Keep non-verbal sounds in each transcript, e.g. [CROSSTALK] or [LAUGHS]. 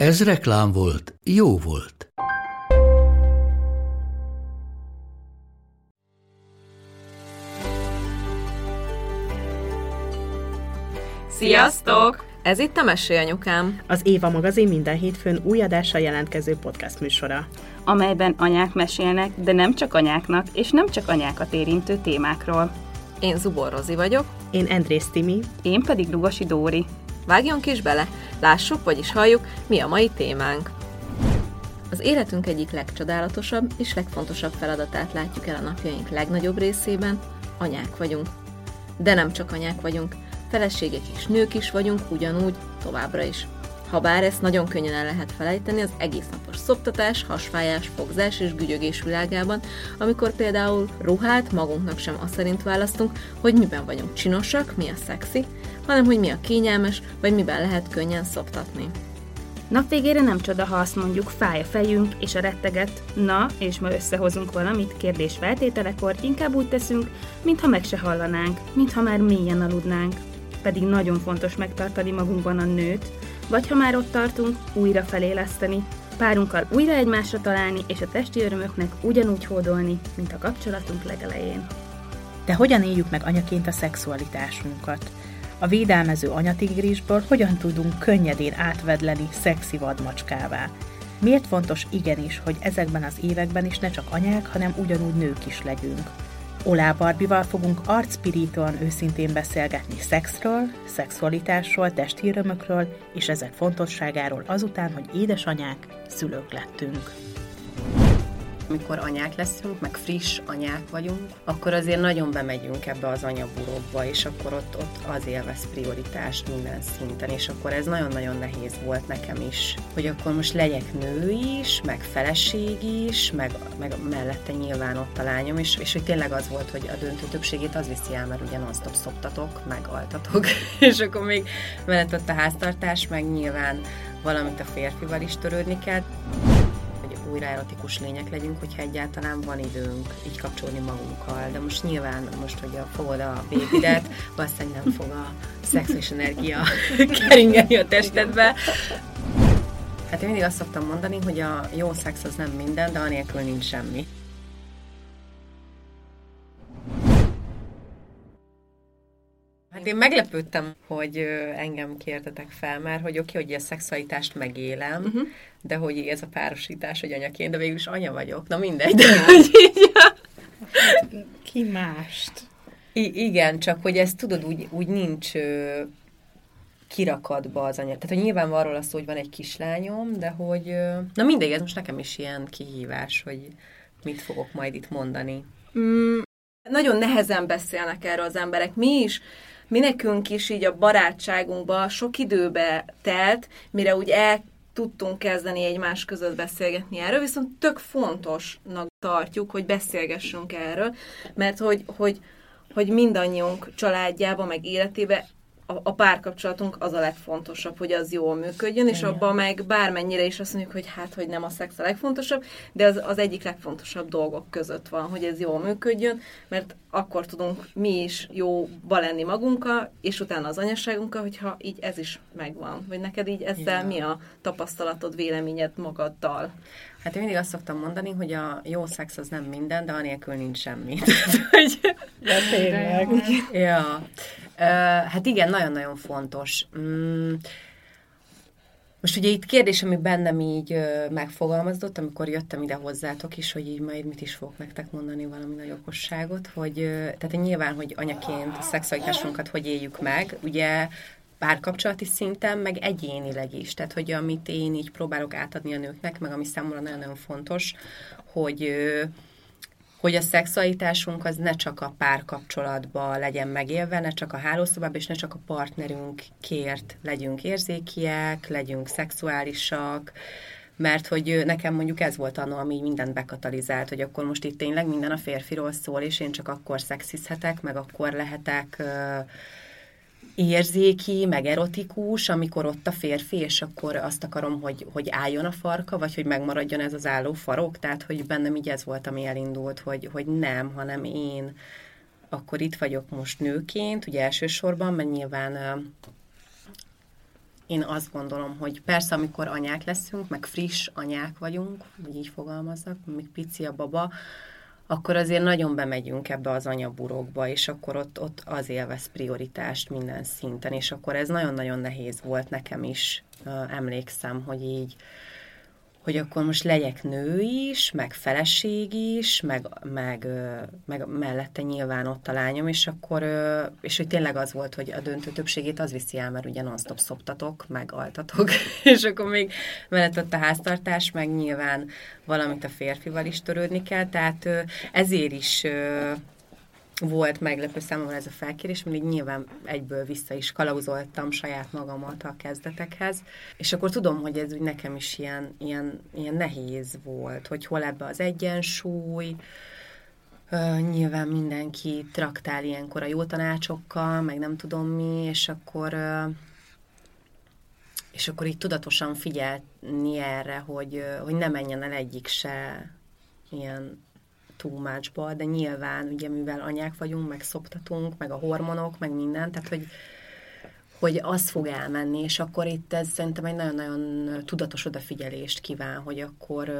Ez reklám volt, jó volt. Sziasztok! Ez itt a Mesélyanyukám. Az Éva magazin minden hétfőn új adással jelentkező podcast műsora. amelyben anyák mesélnek, de nem csak anyáknak, és nem csak anyákat érintő témákról. Én Zubor Rozi vagyok. Én Andrész Timi. Én pedig Lugosi Dóri. Vágjunk is bele, lássuk, vagyis halljuk, mi a mai témánk. Az életünk egyik legcsodálatosabb és legfontosabb feladatát látjuk el a napjaink legnagyobb részében, anyák vagyunk. De nem csak anyák vagyunk, feleségek és nők is vagyunk ugyanúgy, továbbra is. Habár ezt nagyon könnyen el lehet felejteni az egész napos szoptatás, hasfájás, fogzás és gügyögés világában, amikor például ruhát magunknak sem azt szerint választunk, hogy miben vagyunk csinosak, mi a szexi, hanem hogy mi a kényelmes, vagy miben lehet könnyen szoptatni. Nap végére nem csoda, ha azt mondjuk fáj a fejünk és a retteget, na, és ma összehozunk valamit kérdés feltételekor, inkább úgy teszünk, mintha meg se hallanánk, mintha már mélyen aludnánk. Pedig nagyon fontos megtartani magunkban a nőt, vagy ha már ott tartunk, újra feléleszteni, párunkkal újra egymásra találni, és a testi örömöknek ugyanúgy hódolni, mint a kapcsolatunk legelején. De hogyan éljük meg anyaként a szexualitásunkat? A védelmező anyatigrisből hogyan tudunk könnyedén átvedleni szexi vadmacskává? Miért fontos igenis, hogy ezekben az években is ne csak anyák, hanem ugyanúgy nők is legyünk? Olá Barbival fogunk arcpirítóan őszintén beszélgetni szexről, szexualitásról, testi örömökről és ezek fontosságáról azután, hogy édesanyák, szülők lettünk. Amikor anyák leszünk, meg friss anyák vagyunk, akkor azért nagyon bemegyünk ebbe az anyaburokba, és akkor ott, ott az élvez prioritást minden szinten, és akkor ez nagyon-nagyon nehéz volt nekem is, hogy akkor most legyek nő is, meg feleség is, meg, meg mellette nyilván ott a lányom, és, és hogy tényleg az volt, hogy a döntő többségét az viszi el, mert ugye non-stop szoptatok, meg altatok, [LAUGHS] és akkor még mellett ott a háztartás, meg nyilván valamit a férfival is törődni kell újra erotikus lények legyünk, hogyha egyáltalán van időnk így kapcsolni magunkkal. De most nyilván, most, hogy a, fogod a bébidet, valószínűleg [LAUGHS] nem fog a szexuális energia [LAUGHS] keringeni a testedbe. Hát én mindig azt szoktam mondani, hogy a jó szex az nem minden, de anélkül nincs semmi. Hát én meglepődtem, hogy engem kértetek fel, mert hogy oké, okay, hogy a szexualitást megélem, uh-huh. de hogy ez a párosítás, hogy anyaként, de végül is anya vagyok. Na mindegy, de hogy így... Ki mást? I- igen, csak hogy ez tudod, úgy, úgy nincs ö, kirakatba az anya. Tehát, hogy nyilván van róla szó, hogy van egy kislányom, de hogy... Ö, na mindegy, ez most nekem is ilyen kihívás, hogy mit fogok majd itt mondani. Mm, nagyon nehezen beszélnek erről az emberek. Mi is mi nekünk is így a barátságunkba sok időbe telt, mire úgy el tudtunk kezdeni egymás között beszélgetni erről, viszont tök fontosnak tartjuk, hogy beszélgessünk erről, mert hogy, hogy, hogy mindannyiunk családjába, meg életébe a, a párkapcsolatunk az a legfontosabb, hogy az jól működjön, és abban meg bármennyire is azt mondjuk, hogy hát, hogy nem a szex a legfontosabb, de az, az egyik legfontosabb dolgok között van, hogy ez jól működjön, mert akkor tudunk mi is jóba lenni magunkkal, és utána az anyaságunkkal, hogyha így ez is megvan. Vagy neked így ezzel ja. mi a tapasztalatod, véleményed magaddal? Hát én mindig azt szoktam mondani, hogy a jó szex az nem minden, de anélkül nincs semmi. [LAUGHS] de tényleg. Ja. Hát igen, nagyon-nagyon fontos. Mm. Most ugye itt kérdés, ami bennem így megfogalmazott, amikor jöttem ide hozzátok is, hogy így majd mit is fogok nektek mondani valami nagy okosságot, hogy tehát nyilván, hogy anyaként a szexualitásunkat hogy éljük meg, ugye párkapcsolati szinten, meg egyénileg is. Tehát, hogy amit én így próbálok átadni a nőknek, meg ami számomra nagyon-nagyon fontos, hogy hogy a szexualitásunk az ne csak a párkapcsolatban legyen megélve, ne csak a hálószobában, és ne csak a partnerünk kért legyünk érzékiek, legyünk szexuálisak, mert hogy nekem mondjuk ez volt annó, ami mindent bekatalizált, hogy akkor most itt tényleg minden a férfiról szól, és én csak akkor szexizhetek, meg akkor lehetek uh, érzéki, meg erotikus, amikor ott a férfi, és akkor azt akarom, hogy, hogy álljon a farka, vagy hogy megmaradjon ez az álló farok, tehát hogy bennem így ez volt, ami elindult, hogy, hogy nem, hanem én. Akkor itt vagyok most nőként, ugye elsősorban, mert nyilván én azt gondolom, hogy persze, amikor anyák leszünk, meg friss anyák vagyunk, így fogalmazzak, még pici a baba, akkor azért nagyon bemegyünk ebbe az anyaburokba, és akkor ott, ott az élvez prioritást minden szinten, és akkor ez nagyon-nagyon nehéz volt nekem is, emlékszem, hogy így hogy akkor most legyek nő is, meg feleség is, meg, meg, meg mellette nyilván ott a lányom, és akkor, és hogy tényleg az volt, hogy a döntő többségét az viszi el, mert ugye non-stop szoptatok, meg altatok, [LAUGHS] és akkor még mellett ott a háztartás, meg nyilván valamit a férfival is törődni kell, tehát ezért is volt meglepő számomra ez a felkérés, mindig nyilván egyből vissza is kalauzoltam saját magamat a kezdetekhez, és akkor tudom, hogy ez úgy nekem is ilyen, ilyen, ilyen nehéz volt, hogy hol ebbe az egyensúly, Uh, nyilván mindenki traktál ilyenkor a jó tanácsokkal, meg nem tudom mi, és akkor uh, és akkor így tudatosan figyelni erre, hogy, uh, hogy ne menjen el egyik se ilyen too much de nyilván ugye mivel anyák vagyunk, meg szoptatunk, meg a hormonok, meg minden, tehát hogy hogy az fog elmenni, és akkor itt ez szerintem egy nagyon-nagyon tudatos odafigyelést kíván, hogy akkor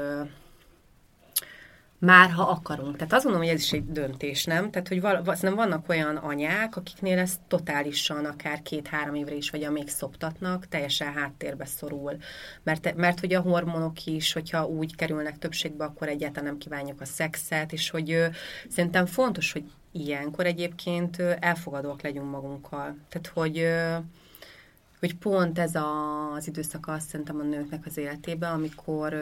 már ha akarunk. Tehát azt mondom, hogy ez is egy döntés, nem? Tehát, hogy val- nem vannak olyan anyák, akiknél ez totálisan akár két-három évre is, vagy amíg szoptatnak, teljesen háttérbe szorul. Mert, mert hogy a hormonok is, hogyha úgy kerülnek többségbe, akkor egyáltalán nem kívánjuk a szexet, és hogy ö, szerintem fontos, hogy ilyenkor egyébként ö, elfogadóak legyünk magunkkal. Tehát, hogy ö, hogy pont ez a, az időszak azt szerintem a nőknek az életében, amikor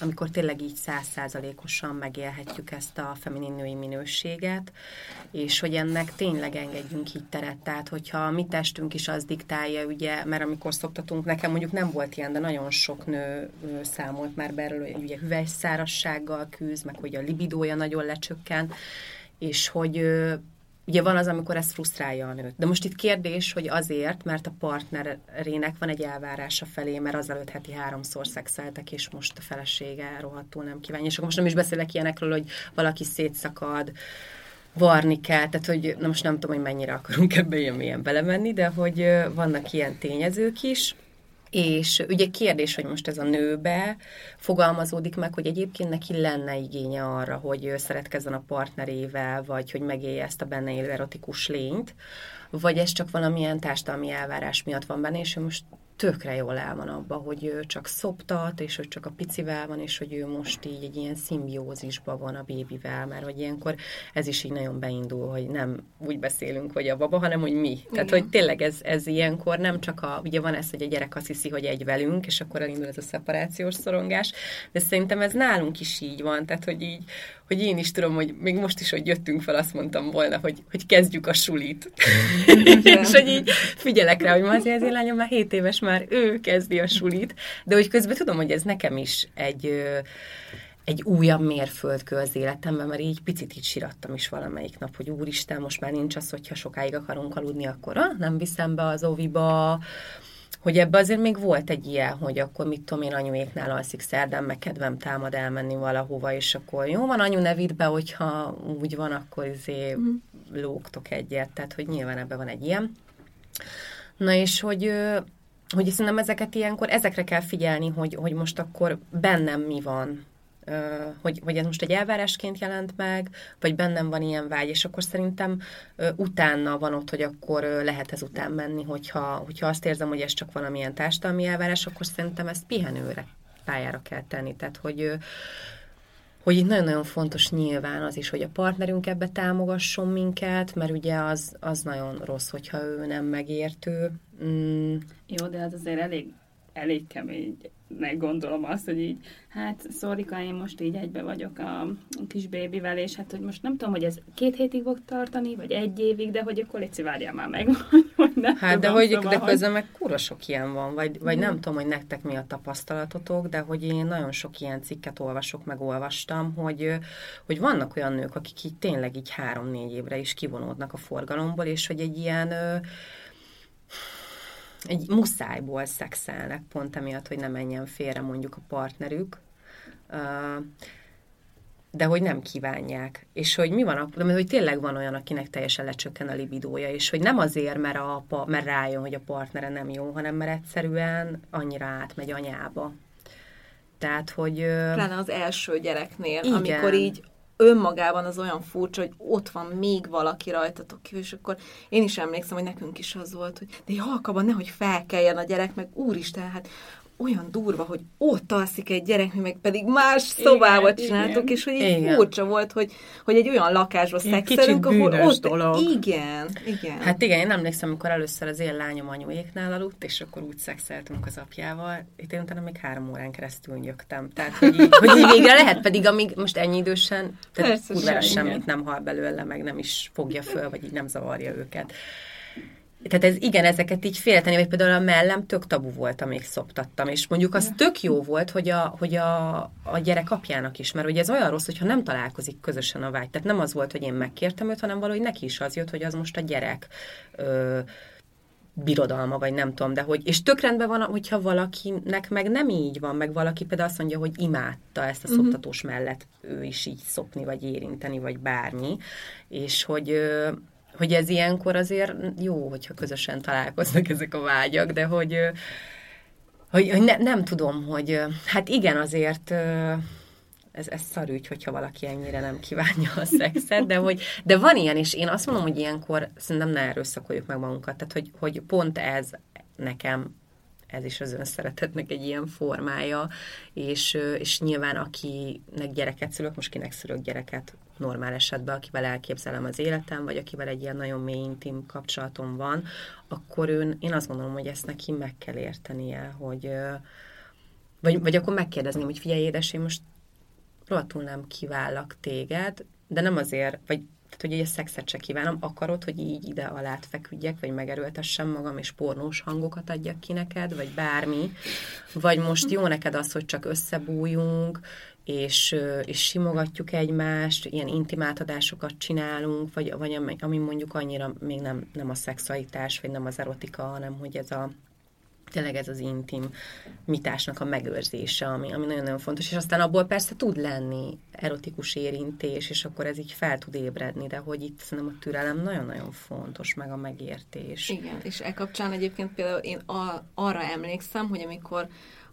amikor tényleg így százszázalékosan megélhetjük ezt a feminin női minőséget, és hogy ennek tényleg engedjünk így teret. Tehát, hogyha a mi testünk is az diktálja, ugye, mert amikor szoptatunk, nekem mondjuk nem volt ilyen, de nagyon sok nő számolt már be erről, hogy ugye hüvelyszárassággal küzd, meg hogy a libidója nagyon lecsökken, és hogy Ugye van az, amikor ez frusztrálja a nőt. De most itt kérdés, hogy azért, mert a partnerének van egy elvárása felé, mert azelőtt heti háromszor szexeltek, és most a felesége rohadtul nem kívánja. És akkor most nem is beszélek ilyenekről, hogy valaki szétszakad, varni kell, tehát hogy na most nem tudom, hogy mennyire akarunk ebbe ilyen mélyen belemenni, de hogy vannak ilyen tényezők is, és ugye kérdés, hogy most ez a nőbe fogalmazódik meg, hogy egyébként neki lenne igénye arra, hogy szeretkezzen a partnerével, vagy hogy megélje ezt a benne élő erotikus lényt, vagy ez csak valamilyen társadalmi elvárás miatt van benne, és ő most tökre jól el van abba, hogy ő csak szoptat, és hogy csak a picivel van, és hogy ő most így egy ilyen szimbiózisban van a bébivel, mert hogy ilyenkor ez is így nagyon beindul, hogy nem úgy beszélünk, hogy a baba, hanem hogy mi. Igen. Tehát, hogy tényleg ez, ez ilyenkor nem csak a, ugye van ez, hogy a gyerek azt hiszi, hogy egy velünk, és akkor elindul ez a szeparációs szorongás, de szerintem ez nálunk is így van, tehát, hogy így, hogy én is tudom, hogy még most is, hogy jöttünk fel, azt mondtam volna, hogy, hogy kezdjük a sulit. és hogy így figyelek rá, hogy ma azért az én lányom már 7 éves, már ő kezdi a sulit, de hogy közben tudom, hogy ez nekem is egy egy újabb mérföldkő az életemben, mert így picit így sirattam is valamelyik nap, hogy úristen, most már nincs az, hogyha sokáig akarunk aludni, akkor ah, nem viszem be az óviba, hogy ebbe azért még volt egy ilyen, hogy akkor mit tudom én, anyuéknál alszik szerdán, meg kedvem támad elmenni valahova, és akkor jó van, anyu ne vidd be, hogyha úgy van, akkor izé mm. lógtok egyet, tehát hogy nyilván ebben van egy ilyen. Na és hogy hogy szerintem ezeket ilyenkor, ezekre kell figyelni, hogy, hogy most akkor bennem mi van, hogy, hogy ez most egy elvárásként jelent meg, vagy bennem van ilyen vágy, és akkor szerintem utána van ott, hogy akkor lehet ez után menni, hogyha, hogyha azt érzem, hogy ez csak valamilyen társadalmi elvárás, akkor szerintem ezt pihenőre pályára kell tenni. Tehát, hogy hogy itt nagyon-nagyon fontos nyilván az is, hogy a partnerünk ebbe támogasson minket, mert ugye az, az nagyon rossz, hogyha ő nem megértő. Mm. Jó, de az azért elég, elég kemény meg gondolom azt, hogy így, hát Szórika, én most így egybe vagyok a kis bébivel, és hát, hogy most nem tudom, hogy ez két hétig fog tartani, vagy egy évig, de hogy akkor légy várjál már meg, [LAUGHS] hogy Nem hát tudom, de hogy szóval, de közben meg kurva sok ilyen van, vagy, vagy nem tudom, hogy nektek mi a tapasztalatotok, de hogy én nagyon sok ilyen cikket olvasok, meg olvastam, hogy, hogy vannak olyan nők, akik így tényleg így három-négy évre is kivonódnak a forgalomból, és hogy egy ilyen egy muszájból szexelnek, pont emiatt, hogy ne menjen félre mondjuk a partnerük de hogy nem kívánják. És hogy mi van akkor, mert hogy tényleg van olyan, akinek teljesen lecsökken a libidója, és hogy nem azért, mert, a, mert rájön, hogy a partnere nem jó, hanem mert egyszerűen annyira átmegy anyába. Tehát, hogy... Pláne az első gyereknél, igen. amikor így önmagában az olyan furcsa, hogy ott van még valaki rajtatok ki, és akkor én is emlékszem, hogy nekünk is az volt, hogy de halkabban nehogy felkeljen a gyerek, meg úristen, hát olyan durva, hogy ott alszik egy gyerek, mi meg pedig más szobába csináltuk, igen. és hogy így furcsa volt, hogy, hogy egy olyan lakásba szexelünk, ahol ott... Dolog. Igen, igen. Hát igen, én emlékszem, amikor először az én lányom anyuéknál aludt, és akkor úgy szexeltünk az apjával, itt én utána még három órán keresztül nyögtem. Tehát, hogy így, hogy így végre lehet, pedig amíg most ennyi idősen, tehát kurvára semmit nem hal belőle, meg nem is fogja föl, vagy így nem zavarja őket tehát ez igen, ezeket így félteni, vagy például a mellem tök tabu volt, amíg szoptattam, és mondjuk az tök jó volt, hogy a, hogy a, a gyerek apjának is, mert ugye ez olyan rossz, hogyha nem találkozik közösen a vágy. Tehát nem az volt, hogy én megkértem őt, hanem valahogy neki is az jött, hogy az most a gyerek ö, birodalma, vagy nem tudom, de hogy, és tök rendben van, hogyha valakinek meg nem így van, meg valaki például azt mondja, hogy imádta ezt a uh-huh. szoptatós mellett ő is így szopni, vagy érinteni, vagy bármi, és hogy hogy ez ilyenkor azért jó, hogyha közösen találkoznak ezek a vágyak, de hogy, hogy, hogy ne, nem tudom, hogy hát igen, azért ez, ez szarügy, hogyha valaki ennyire nem kívánja a szexet, de, hogy, de van ilyen, és én azt mondom, hogy ilyenkor szerintem ne erőszakoljuk meg magunkat, tehát hogy, hogy pont ez nekem ez is az önszeretetnek egy ilyen formája, és, és nyilván akinek gyereket szülök, most kinek szülök gyereket normál esetben, akivel elképzelem az életem, vagy akivel egy ilyen nagyon mély intim kapcsolatom van, akkor ön, én azt gondolom, hogy ezt neki meg kell értenie, hogy vagy, vagy akkor megkérdezném, hogy figyelj, édes, én most rohadtul nem kivállak téged, de nem azért, vagy tehát, hogy egy szexet se kívánom, akarod, hogy így ide alá feküdjek, vagy megerőltessem magam, és pornós hangokat adjak ki neked, vagy bármi, vagy most jó neked az, hogy csak összebújunk, és, és simogatjuk egymást, ilyen intim átadásokat csinálunk, vagy, vagy ami, mondjuk annyira még nem, nem a szexualitás, vagy nem az erotika, hanem hogy ez a tényleg ez az intim mitásnak a megőrzése, ami, ami nagyon-nagyon fontos, és aztán abból persze tud lenni erotikus érintés, és akkor ez így fel tud ébredni, de hogy itt szerintem a türelem nagyon-nagyon fontos, meg a megértés. Igen, és e kapcsán egyébként például én arra emlékszem, hogy amikor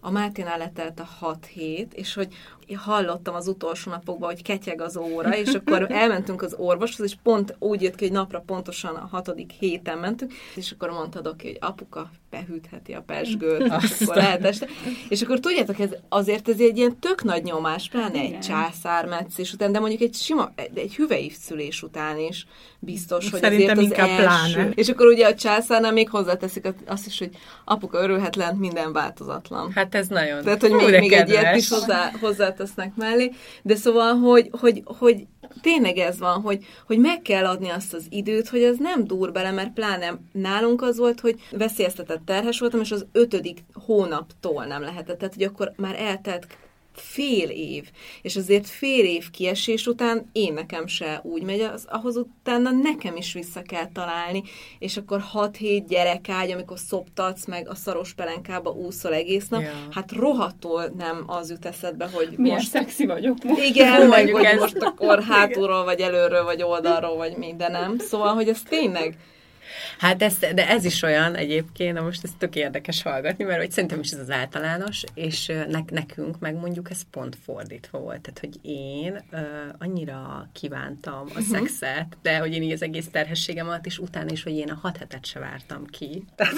a Máténál letelt a hat hét, és hogy hallottam az utolsó napokban, hogy ketyeg az óra, és akkor [LAUGHS] elmentünk az orvoshoz, és pont úgy jött ki, hogy napra pontosan a hatodik héten mentünk, és akkor mondta Doki, hogy apuka behűtheti a pesgőt, [LAUGHS] akkor lehet este. És akkor tudjátok, ez, azért ez egy ilyen tök nagy nyomás, pláne egy császármetszés után, de mondjuk egy sima, egy hüvelyszülés után is biztos, hogy Szerintem azért az első. Pláne. És akkor ugye a császárnál még hozzáteszik azt is, hogy apuka örülhet lent, minden változatlan. Hát ez nagyon Tehát, hogy még, még egy ilyet is hozzá, hozzátesznek mellé, de szóval, hogy, hogy, hogy tényleg ez van, hogy, hogy meg kell adni azt az időt, hogy ez nem dur bele, mert pláne nálunk az volt, hogy veszélyeztetett terhes voltam, és az ötödik hónaptól nem lehetett. Tehát, hogy akkor már eltelt fél év, és azért fél év kiesés után én nekem se úgy megy, az, ahhoz utána nekem is vissza kell találni, és akkor 6-7 gyerekágy, amikor szoptatsz, meg a szaros pelenkába úszol egész nap, ja. hát rohadtól nem az jut eszedbe, hogy Milyen most... szexi vagyok most. Igen, [LAUGHS] meg hogy ezt. most akkor hátulról, vagy előről, vagy oldalról, vagy minden nem. Szóval, hogy ez tényleg Hát ez, de ez is olyan egyébként, de most ez tök érdekes hallgatni, mert hogy szerintem is ez az általános, és ne, nekünk meg mondjuk ez pont fordítva volt. Tehát, hogy én uh, annyira kívántam a uh-huh. szexet, de hogy én így az egész terhességem alatt, és utána is, hogy én a hat hetet se vártam ki. [LAUGHS] Tehát,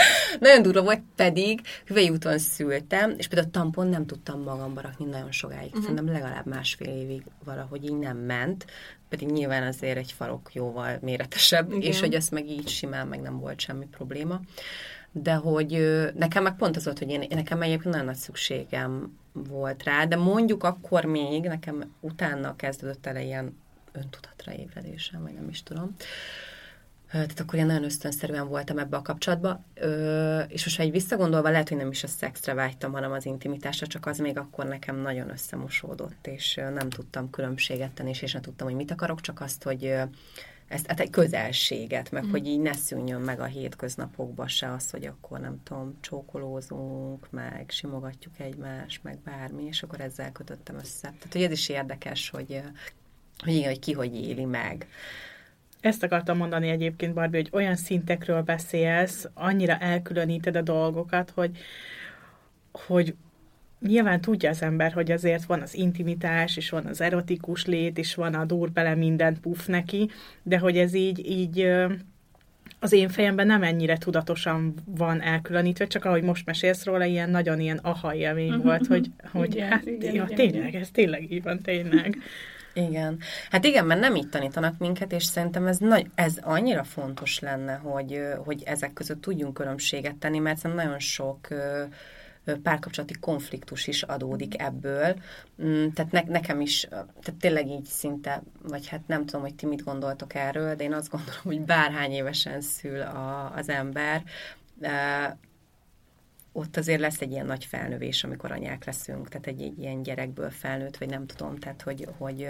[LAUGHS] nagyon durva volt, pedig hüvelyúton szültem, és például a tampon nem tudtam magamba rakni nagyon sokáig. Uh-huh. Szerintem legalább másfél évig valahogy így nem ment, pedig nyilván azért egy farok jóval méretesebb, Igen. és hogy ezt meg így simán meg nem volt semmi probléma. De hogy nekem meg pont az volt, hogy én, nekem egyébként nagyon nagy szükségem volt rá, de mondjuk akkor még, nekem utána kezdődött el ilyen öntudatra ébredésem, vagy nem is tudom, tehát akkor én nagyon ösztönszerűen voltam ebbe a kapcsolatba, Ö, és most ha egy visszagondolva, lehet, hogy nem is a szexre vágytam, hanem az intimitásra, csak az még akkor nekem nagyon összemosódott, és nem tudtam különbséget tenni, és én sem tudtam, hogy mit akarok, csak azt, hogy ezt, hát egy közelséget, meg mm. hogy így ne szűnjön meg a hétköznapokba se az, hogy akkor nem tudom, csókolózunk, meg simogatjuk egymást, meg bármi, és akkor ezzel kötöttem össze. Tehát, hogy ez is érdekes, hogy, hogy igen, hogy ki hogy éli meg. Ezt akartam mondani egyébként, Barbie, hogy olyan szintekről beszélsz, annyira elkülöníted a dolgokat, hogy, hogy nyilván tudja az ember, hogy azért van az intimitás, és van az erotikus lét, és van a dur bele minden puff neki, de hogy ez így, így az én fejemben nem ennyire tudatosan van elkülönítve, csak ahogy most mesélsz róla, ilyen nagyon ilyen aha élmény volt, hogy, hogy igen, hát igen, ja, igen, tényleg, igen. ez tényleg így van, tényleg. [LAUGHS] Igen. Hát igen, mert nem így tanítanak minket, és szerintem ez, nagy, ez annyira fontos lenne, hogy, hogy ezek között tudjunk különbséget tenni, mert szerintem nagyon sok párkapcsolati konfliktus is adódik ebből. Mm, tehát ne, nekem is, tehát tényleg így szinte, vagy hát nem tudom, hogy ti mit gondoltok erről, de én azt gondolom, hogy bárhány évesen szül a, az ember, ott azért lesz egy ilyen nagy felnövés, amikor anyák leszünk, tehát egy, egy ilyen gyerekből felnőtt, vagy nem tudom, tehát hogy, hogy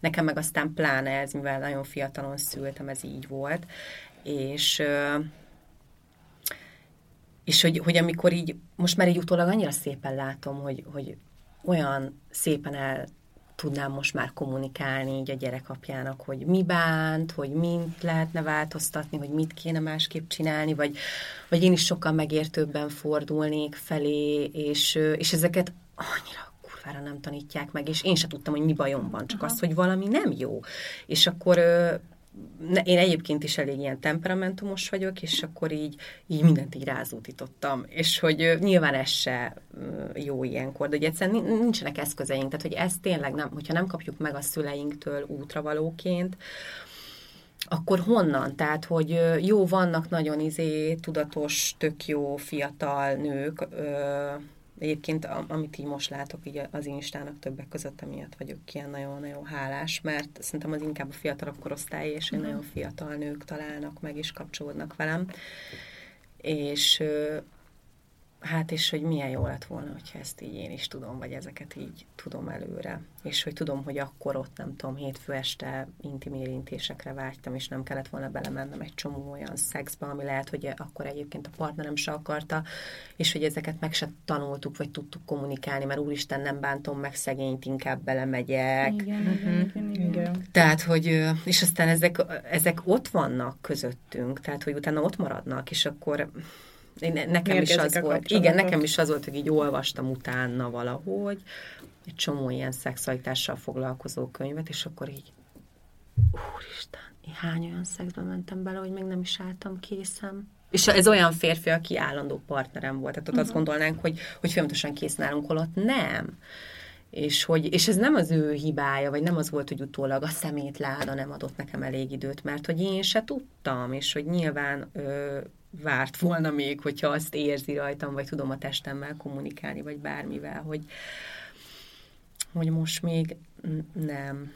nekem meg aztán pláne ez, mivel nagyon fiatalon szültem, ez így volt, és és hogy, hogy amikor így, most már így utólag annyira szépen látom, hogy, hogy olyan szépen el tudnám most már kommunikálni így a gyerekapjának, hogy mi bánt, hogy mint lehetne változtatni, hogy mit kéne másképp csinálni, vagy, vagy én is sokkal megértőbben fordulnék felé, és, és ezeket annyira kurvára nem tanítják meg, és én se tudtam, hogy mi bajom van, csak Aha. az, hogy valami nem jó. És akkor én egyébként is elég ilyen temperamentumos vagyok, és akkor így, így mindent így rázútítottam. És hogy nyilván ez se jó ilyenkor, de hogy egyszerűen nincsenek eszközeink, tehát hogy ez tényleg nem, hogyha nem kapjuk meg a szüleinktől útravalóként, akkor honnan? Tehát, hogy jó, vannak nagyon izé, tudatos, tök jó fiatal nők, Egyébként, amit így most látok így az Instának többek között, emiatt vagyok ilyen nagyon-nagyon hálás, mert szerintem az inkább a fiatalabb korosztály, és uh-huh. nagyon fiatal nők találnak meg, és kapcsolódnak velem. És Hát és hogy milyen jó lett volna, hogyha ezt így én is tudom, vagy ezeket így tudom előre. És hogy tudom, hogy akkor ott, nem tudom, hétfő este intim érintésekre vágytam, és nem kellett volna belemennem egy csomó olyan szexbe, ami lehet, hogy akkor egyébként a partnerem se akarta, és hogy ezeket meg se tanultuk, vagy tudtuk kommunikálni, mert úristen nem bántom meg szegényt, inkább belemegyek. Igen, uh-huh. igen, igen, igen. Tehát, hogy, és aztán ezek, ezek ott vannak közöttünk, tehát, hogy utána ott maradnak, és akkor én, nekem Mérgezik is az volt. Igen, nekem is az volt, hogy így olvastam utána valahogy egy csomó ilyen szexualitással foglalkozó könyvet, és akkor így úristen, én hány olyan szexbe mentem bele, hogy még nem is álltam készen. És ez olyan férfi, aki állandó partnerem volt. Tehát ott uh-huh. azt gondolnánk, hogy, hogy folyamatosan készen állunk, holott nem. És, hogy, és ez nem az ő hibája, vagy nem az volt, hogy utólag a szemétláda nem adott nekem elég időt, mert hogy én se tudtam, és hogy nyilván ö, várt volna még, hogyha azt érzi rajtam, vagy tudom a testemmel kommunikálni, vagy bármivel, hogy, hogy most még nem.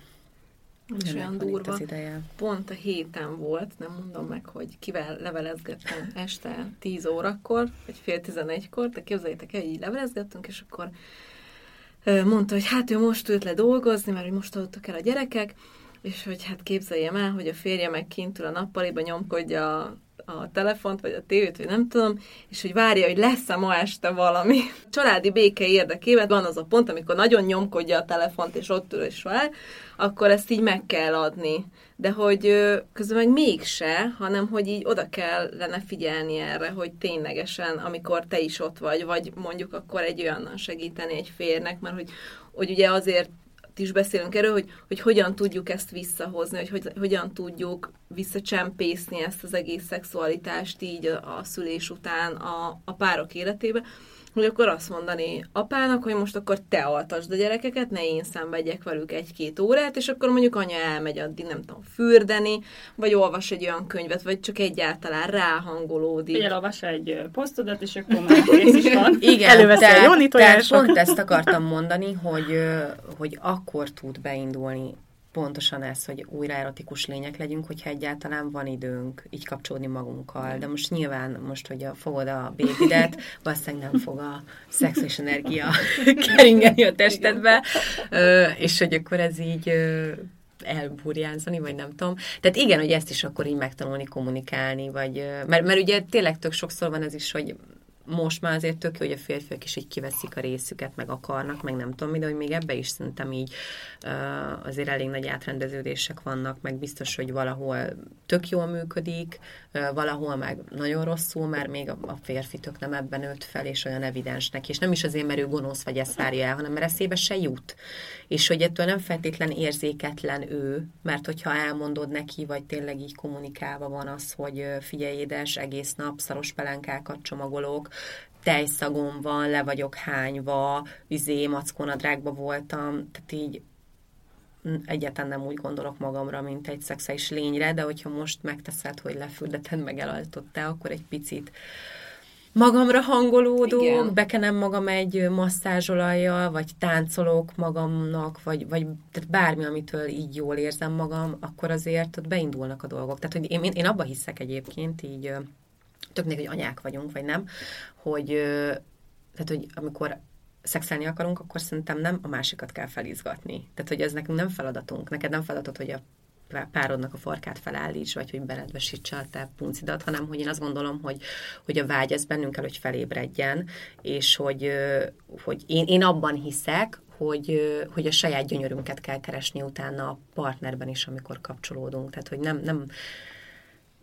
És nem olyan durva. Az ideje. Pont a héten volt, nem mondom meg, hogy kivel levelezgettem este 10 órakor, vagy fél 11-kor, de képzeljétek el, így levelezgettünk, és akkor mondta, hogy hát ő most ült le dolgozni, mert hogy most adottak el a gyerekek, és hogy hát képzeljem el, hogy a férje meg kint ül a nappaliba nyomkodja a telefont, vagy a tévét, vagy nem tudom, és hogy várja, hogy lesz-e ma este valami. [LAUGHS] Családi béke érdekében van az a pont, amikor nagyon nyomkodja a telefont, és ott ül és vár, akkor ezt így meg kell adni. De hogy közben meg mégse, hanem hogy így oda kellene figyelni erre, hogy ténylegesen, amikor te is ott vagy, vagy mondjuk akkor egy olyannal segíteni egy férnek, mert hogy, hogy ugye azért is beszélünk erről, hogy, hogy hogyan tudjuk ezt visszahozni, hogy, hogy hogyan tudjuk visszacsempészni ezt az egész szexualitást így a, a szülés után a, a párok életébe, hogy akkor azt mondani apának, hogy most akkor te altasd a gyerekeket, ne én szenvedjek velük egy-két órát, és akkor mondjuk anya elmegy addig, nem tudom, fürdeni, vagy olvas egy olyan könyvet, vagy csak egyáltalán ráhangolódik. Vagy elolvas egy posztodat, és akkor már is van. [LAUGHS] Igen, Előveszi tehát, a tehát pont ezt akartam mondani, hogy, hogy akkor tud beindulni pontosan ez, hogy újra erotikus lények legyünk, hogyha egyáltalán van időnk így kapcsolódni magunkkal. De most nyilván, most, hogy a, fogod a bébidet, [LAUGHS] valószínűleg nem fog a szexuális energia [LAUGHS] keringeni a testedbe, és hogy akkor ez így elburjánzani, vagy nem tudom. Tehát igen, hogy ezt is akkor így megtanulni kommunikálni, vagy, mert, mert ugye tényleg tök sokszor van ez is, hogy most már azért tök jó, hogy a férfiak is így kiveszik a részüket, meg akarnak, meg nem tudom de hogy még ebbe is szerintem így azért elég nagy átrendeződések vannak, meg biztos, hogy valahol tök jól működik, valahol meg nagyon rosszul, mert még a, férfi tök nem ebben nőtt fel, és olyan evidens neki, és nem is azért, mert ő gonosz vagy ezt várja el, hanem mert eszébe se jut. És hogy ettől nem feltétlen érzéketlen ő, mert hogyha elmondod neki, vagy tényleg így kommunikálva van az, hogy figyelj édes, egész nap szaros pelenkákat csomagolok, tejszagom van, le vagyok hányva, izé, mackonadrágba voltam, tehát így egyáltalán nem úgy gondolok magamra, mint egy szexuális lényre, de hogyha most megteszed, hogy lefürdeted, meg elaltottál, akkor egy picit magamra hangolódó, Igen. bekenem magam egy masszázsolajjal, vagy táncolok magamnak, vagy, vagy tehát bármi, amitől így jól érzem magam, akkor azért ott beindulnak a dolgok. Tehát, hogy én, én abba hiszek egyébként, így többnek, hogy anyák vagyunk, vagy nem, hogy, tehát, hogy amikor szexelni akarunk, akkor szerintem nem a másikat kell felizgatni. Tehát, hogy ez nekünk nem feladatunk. Neked nem feladat, hogy a párodnak a farkát felállíts, vagy hogy beledvesítse a te puncidat, hanem hogy én azt gondolom, hogy, hogy a vágy ez bennünk kell, hogy felébredjen, és hogy, hogy én, én abban hiszek, hogy, hogy a saját gyönyörünket kell keresni utána a partnerben is, amikor kapcsolódunk. Tehát, hogy nem, nem,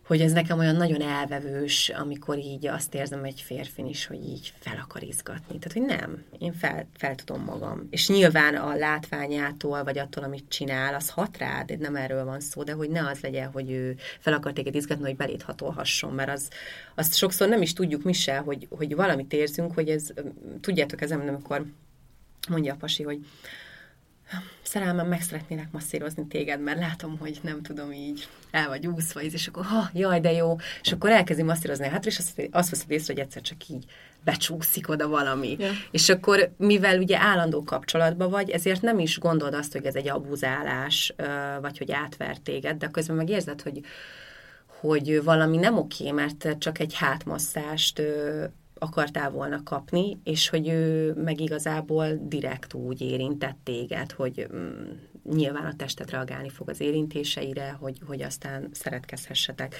hogy ez nekem olyan nagyon elvevős, amikor így azt érzem egy férfin is, hogy így fel akar izgatni. Tehát, hogy nem, én fel, fel tudom magam. És nyilván a látványától, vagy attól, amit csinál, az hat rád, nem erről van szó, de hogy ne az legyen, hogy ő fel akar téged izgatni, hogy belét hatolhasson, mert az, azt sokszor nem is tudjuk mi se, hogy, hogy valamit érzünk, hogy ez, tudjátok, ez amikor mondja a pasi, hogy szerelmem, meg szeretnének masszírozni téged, mert látom, hogy nem tudom így, el vagy úszva, és akkor ha, jaj, de jó, és akkor elkezdi masszírozni a hátra, és azt, azt veszed észre, hogy egyszer csak így becsúszik oda valami. Ja. És akkor, mivel ugye állandó kapcsolatban vagy, ezért nem is gondolod azt, hogy ez egy abuzálás, vagy hogy átver téged, de közben meg érzed, hogy, hogy valami nem oké, mert csak egy hátmasszást akartál volna kapni, és hogy ő meg igazából direkt úgy érintett téged, hogy mm, nyilván a testet reagálni fog az érintéseire, hogy, hogy aztán szeretkezhessetek.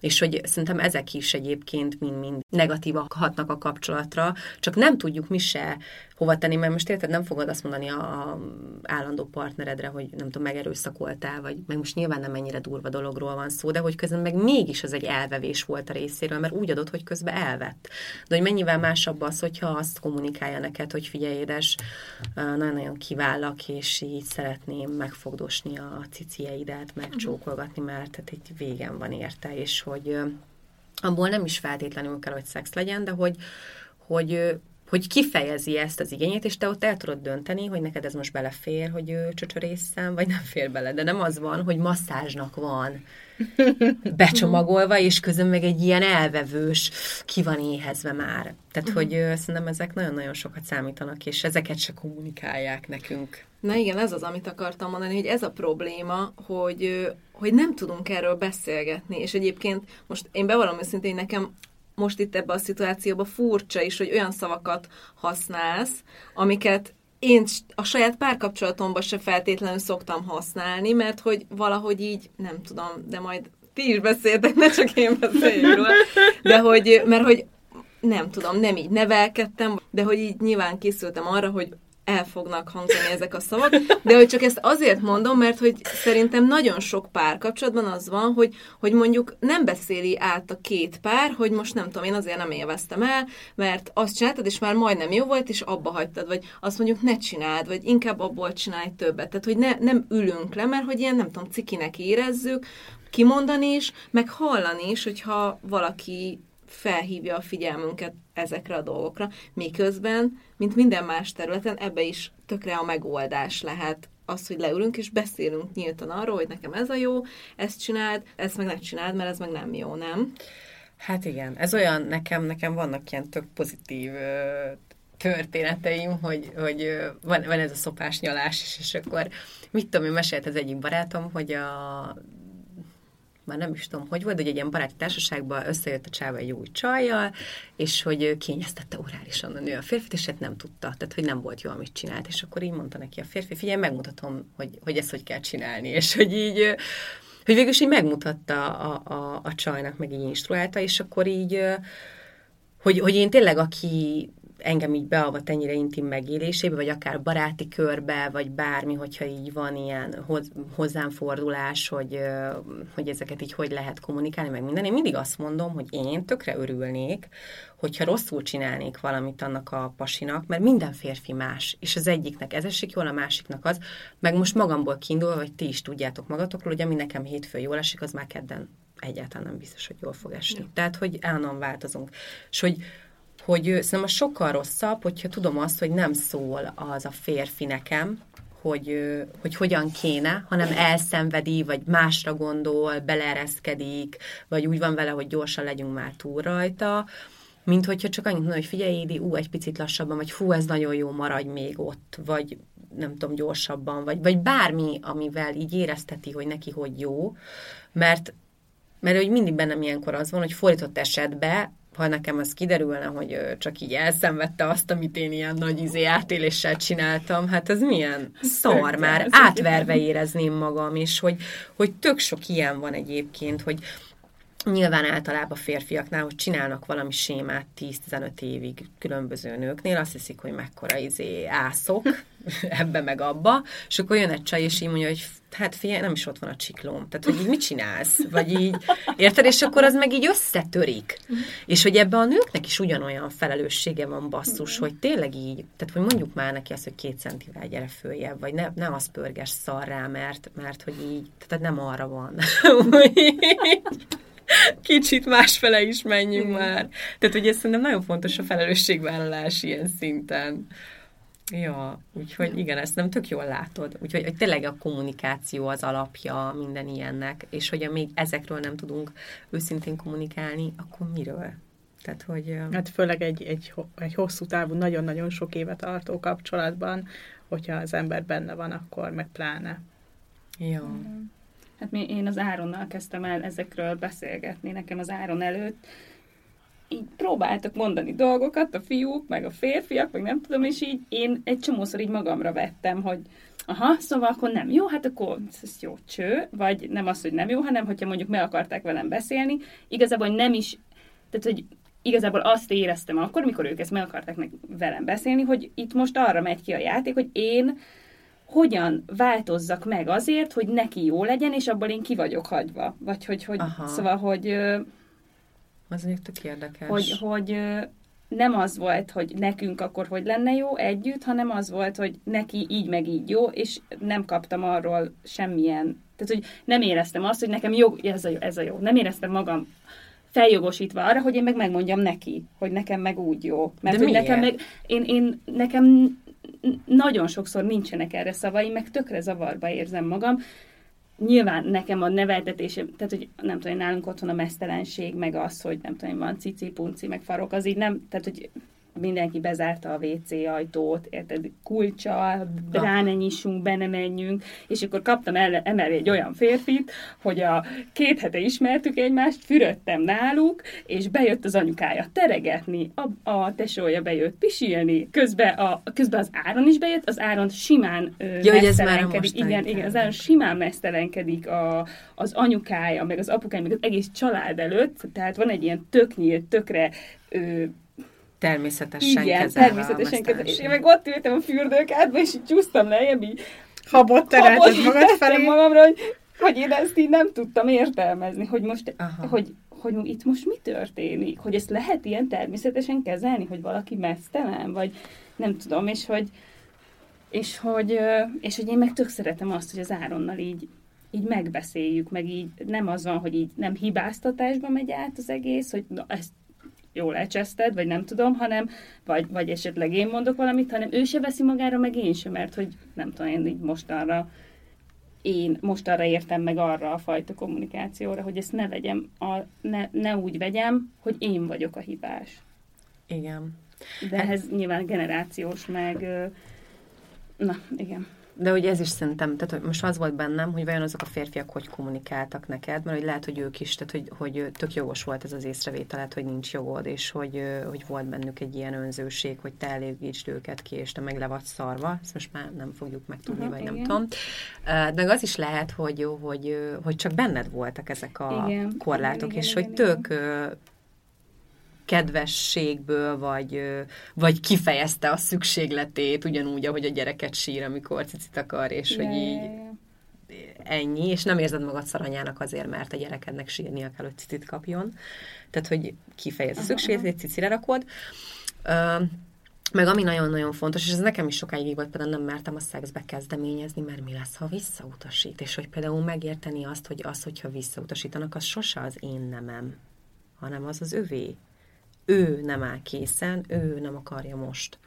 És hogy szerintem ezek is egyébként mind-mind negatívak hatnak a kapcsolatra, csak nem tudjuk mi se hova tenni, mert most érted, nem fogod azt mondani a, a állandó partneredre, hogy nem tudom, megerőszakoltál, vagy meg most nyilván nem ennyire durva dologról van szó, de hogy közben meg mégis az egy elvevés volt a részéről, mert úgy adott, hogy közben elvett. De hogy mennyivel másabb az, hogyha azt kommunikálja neked, hogy figyelj, édes, nagyon-nagyon kivállak, és így szeretném megfogdosni a cicieidet, megcsókolgatni, mert tehát egy végem van érte, és hogy abból nem is feltétlenül kell, hogy szex legyen, de hogy, hogy hogy kifejezi ezt az igényét, és te ott el tudod dönteni, hogy neked ez most belefér, hogy ő csöcsörészem, vagy nem fér bele. De nem az van, hogy masszázsnak van [LAUGHS] becsomagolva, és közben meg egy ilyen elvevős, ki van éhezve már. Tehát, hogy szerintem ezek nagyon-nagyon sokat számítanak, és ezeket se kommunikálják nekünk. Na igen, ez az, amit akartam mondani, hogy ez a probléma, hogy, hogy nem tudunk erről beszélgetni, és egyébként most én bevallom őszintén, nekem most itt ebbe a szituációba furcsa is, hogy olyan szavakat használsz, amiket én a saját párkapcsolatomban se feltétlenül szoktam használni, mert hogy valahogy így, nem tudom, de majd ti is beszéltek, ne csak én beszéljek róla, de hogy, mert hogy nem tudom, nem így nevelkedtem, de hogy így nyilván készültem arra, hogy el fognak hangzani ezek a szavak, de hogy csak ezt azért mondom, mert hogy szerintem nagyon sok pár kapcsolatban az van, hogy, hogy mondjuk nem beszéli át a két pár, hogy most nem tudom, én azért nem élveztem el, mert azt csináltad, és már majdnem jó volt, és abba hagytad, vagy azt mondjuk ne csináld, vagy inkább abból csinálj többet. Tehát, hogy ne, nem ülünk le, mert hogy ilyen, nem tudom, cikinek érezzük, kimondani is, meg hallani is, hogyha valaki felhívja a figyelmünket ezekre a dolgokra, miközben, mint minden más területen, ebbe is tökre a megoldás lehet az, hogy leülünk és beszélünk nyíltan arról, hogy nekem ez a jó, ezt csináld, ezt meg ne csináld, mert ez meg nem jó, nem? Hát igen, ez olyan, nekem, nekem vannak ilyen tök pozitív történeteim, hogy, hogy van, van ez a szopás nyalás, és, és akkor mit tudom, én mesélt az egyik barátom, hogy a már nem is tudom, hogy volt, hogy egy ilyen baráti társaságban összejött a csáva egy új csajjal, és hogy kényeztette orálisan a nő a férfit, és hát nem tudta, tehát hogy nem volt jó, amit csinált, és akkor így mondta neki a férfi, figyelj, megmutatom, hogy, hogy ezt hogy kell csinálni, és hogy így, hogy végül is így megmutatta a, a, a csajnak, meg így instruálta, és akkor így, hogy, hogy én tényleg, aki engem így beavat ennyire intim megélésébe, vagy akár baráti körbe, vagy bármi, hogyha így van ilyen hozzám fordulás, hogy, hogy ezeket így hogy lehet kommunikálni, meg minden. Én mindig azt mondom, hogy én tökre örülnék, hogyha rosszul csinálnék valamit annak a pasinak, mert minden férfi más, és az egyiknek ez esik jól, a másiknak az, meg most magamból kiindulva, vagy ti is tudjátok magatokról, hogy ami nekem hétfő jól esik, az már kedden egyáltalán nem biztos, hogy jól fog esni. Ja. Tehát, hogy állandóan változunk. És hogy, hogy szerintem sokkal rosszabb, hogyha tudom azt, hogy nem szól az a férfi nekem, hogy, hogy hogyan kéne, hanem elszenvedi, vagy másra gondol, beleereszkedik, vagy úgy van vele, hogy gyorsan legyünk már túl rajta, mint hogyha csak annyit mondom, hogy figyelj, Édi, ú, egy picit lassabban, vagy fú, ez nagyon jó, maradj még ott, vagy nem tudom, gyorsabban, vagy, vagy bármi, amivel így érezteti, hogy neki hogy jó, mert mert hogy mindig bennem ilyenkor az van, hogy fordított esetben ha nekem az kiderülne, hogy csak így elszenvedte azt, amit én ilyen nagy izé átéléssel csináltam, hát ez milyen szar már, átverve érezném magam, és hogy, hogy tök sok ilyen van egyébként, hogy Nyilván általában férfiaknál, hogy csinálnak valami sémát 10-15 évig különböző nőknél, azt hiszik, hogy mekkora izé ászok [LAUGHS] ebbe meg abba, és akkor jön egy csaj, és így mondja, hogy hát figyelj, nem is ott van a csiklóm. Tehát, hogy így mit csinálsz? Vagy így, érted? És akkor az meg így összetörik. És hogy ebbe a nőknek is ugyanolyan felelőssége van basszus, hogy tényleg így, tehát hogy mondjuk már neki azt, hogy két centivel gyere följebb, vagy ne, ne az pörges szarrá, mert, mert hogy így, tehát nem arra van. [LAUGHS] kicsit másfele is menjünk Igen. már. Tehát, hogy ez szerintem nagyon fontos a felelősségvállalás ilyen szinten. Ja, úgyhogy igen, ezt nem tök jól látod. Úgyhogy hogy tényleg a kommunikáció az alapja minden ilyennek, és hogyha még ezekről nem tudunk őszintén kommunikálni, akkor miről? Tehát, hogy... Hát főleg egy, egy, egy hosszú távú, nagyon-nagyon sok éve tartó kapcsolatban, hogyha az ember benne van, akkor meg pláne. Ja. Hát mi, én az Áronnal kezdtem el ezekről beszélgetni, nekem az Áron előtt. Így próbáltak mondani dolgokat, a fiúk, meg a férfiak, meg nem tudom, és így én egy csomószor így magamra vettem, hogy aha, szóval akkor nem jó, hát akkor ez jó cső, vagy nem az, hogy nem jó, hanem hogyha mondjuk meg akarták velem beszélni, igazából nem is, tehát hogy igazából azt éreztem akkor, mikor ők ezt meg akarták meg velem beszélni, hogy itt most arra megy ki a játék, hogy én hogyan változzak meg azért, hogy neki jó legyen, és abból én ki vagyok hagyva. Vagy hogy, hogy Aha. szóval, hogy... Az mondjuk tök érdekes. Hogy, hogy nem az volt, hogy nekünk akkor hogy lenne jó együtt, hanem az volt, hogy neki így meg így jó, és nem kaptam arról semmilyen, tehát hogy nem éreztem azt, hogy nekem jó, ez a jó, ez a jó. Nem éreztem magam feljogosítva arra, hogy én meg megmondjam neki, hogy nekem meg úgy jó. Mert De hogy miért? nekem meg, én, én, nekem nagyon sokszor nincsenek erre szavai, meg tökre zavarba érzem magam. Nyilván nekem a neveltetésem, tehát hogy nem tudom, nálunk otthon a mesztelenség, meg az, hogy nem tudom, van cici, punci, meg farok, az így nem, tehát hogy mindenki bezárta a WC ajtót, érted, kulcsal, rá ne nyissunk, be ne menjünk, és akkor kaptam el, emelni egy olyan férfit, hogy a két hete ismertük egymást, fürödtem náluk, és bejött az anyukája teregetni, a, a tesója bejött pisilni, közben, a, közben az áron is bejött, az áron simán ö, ja, mesztelenkedik, igen, igen, az áron simán mesztelenkedik a, az anyukája, meg az apukája, meg az egész család előtt, tehát van egy ilyen tök nyílt, tökre ö, természetesen Igen, kezelve természetesen kezelve. És én meg ott ültem a fürdőkádba, és így csúsztam lejjebb, így habot terelted magad felé. magamra, hogy, hogy én ezt így nem tudtam értelmezni, hogy most, Aha. hogy, hogy itt most mi történik, hogy ezt lehet ilyen természetesen kezelni, hogy valaki mesztelen, vagy nem tudom, és hogy, és hogy, és hogy én meg tök szeretem azt, hogy az Áronnal így, így megbeszéljük, meg így nem az van, hogy így nem hibáztatásba megy át az egész, hogy na, ezt jól elcseszted, vagy nem tudom, hanem, vagy, vagy esetleg én mondok valamit, hanem ő se veszi magára, meg én sem, mert hogy nem tudom, én így mostanra én most arra értem meg arra a fajta kommunikációra, hogy ezt ne vegyem, a, ne, ne úgy vegyem, hogy én vagyok a hibás. Igen. De ez nyilván generációs, meg... Na, igen. De hogy ez is szerintem, tehát hogy most az volt bennem, hogy vajon azok a férfiak hogy kommunikáltak neked, mert hogy lehet, hogy ők is, tehát hogy, hogy tök jogos volt ez az észrevételet, hogy nincs jogod, és hogy, hogy volt bennük egy ilyen önzőség, hogy te elégítsd őket ki, és te meg le vagy szarva, ezt most már nem fogjuk megtudni, uh-huh, vagy igen. nem tudom. De az is lehet, hogy, hogy, hogy csak benned voltak ezek a igen, korlátok, igen, és igen, hogy igen, tök igen kedvességből, vagy, vagy kifejezte a szükségletét, ugyanúgy, ahogy a gyereket sír, amikor cicit akar, és yeah, hogy így ennyi, és nem érzed magad szaranyának azért, mert a gyerekednek sírnia kell, hogy cicit kapjon. Tehát, hogy kifejez a szükségletét, cicire rakod. Uh, meg ami nagyon-nagyon fontos, és ez nekem is sokáig volt, például nem mertem a szexbe kezdeményezni, mert mi lesz, ha visszautasít, és hogy például megérteni azt, hogy az, hogyha visszautasítanak, az sose az én nemem, hanem az az övé ő nem áll készen, ő nem akarja most.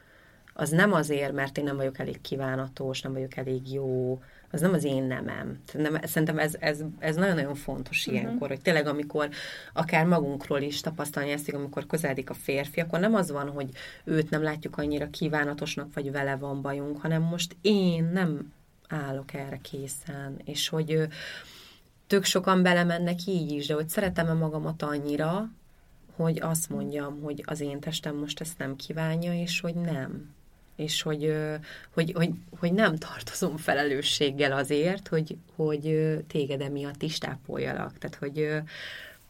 Az nem azért, mert én nem vagyok elég kívánatos, nem vagyok elég jó, az nem az én nemem. Szerintem ez, ez, ez nagyon-nagyon fontos uh-huh. ilyenkor, hogy tényleg amikor akár magunkról is tapasztalni ezt, amikor közeledik a férfi, akkor nem az van, hogy őt nem látjuk annyira kívánatosnak, vagy vele van bajunk, hanem most én nem állok erre készen, és hogy tök sokan belemennek így is, de hogy szeretem-e magamat annyira, hogy azt mondjam, hogy az én testem most ezt nem kívánja, és hogy nem. És hogy, hogy, hogy, hogy nem tartozom felelősséggel azért, hogy, hogy téged emiatt is tápoljalak. Tehát, hogy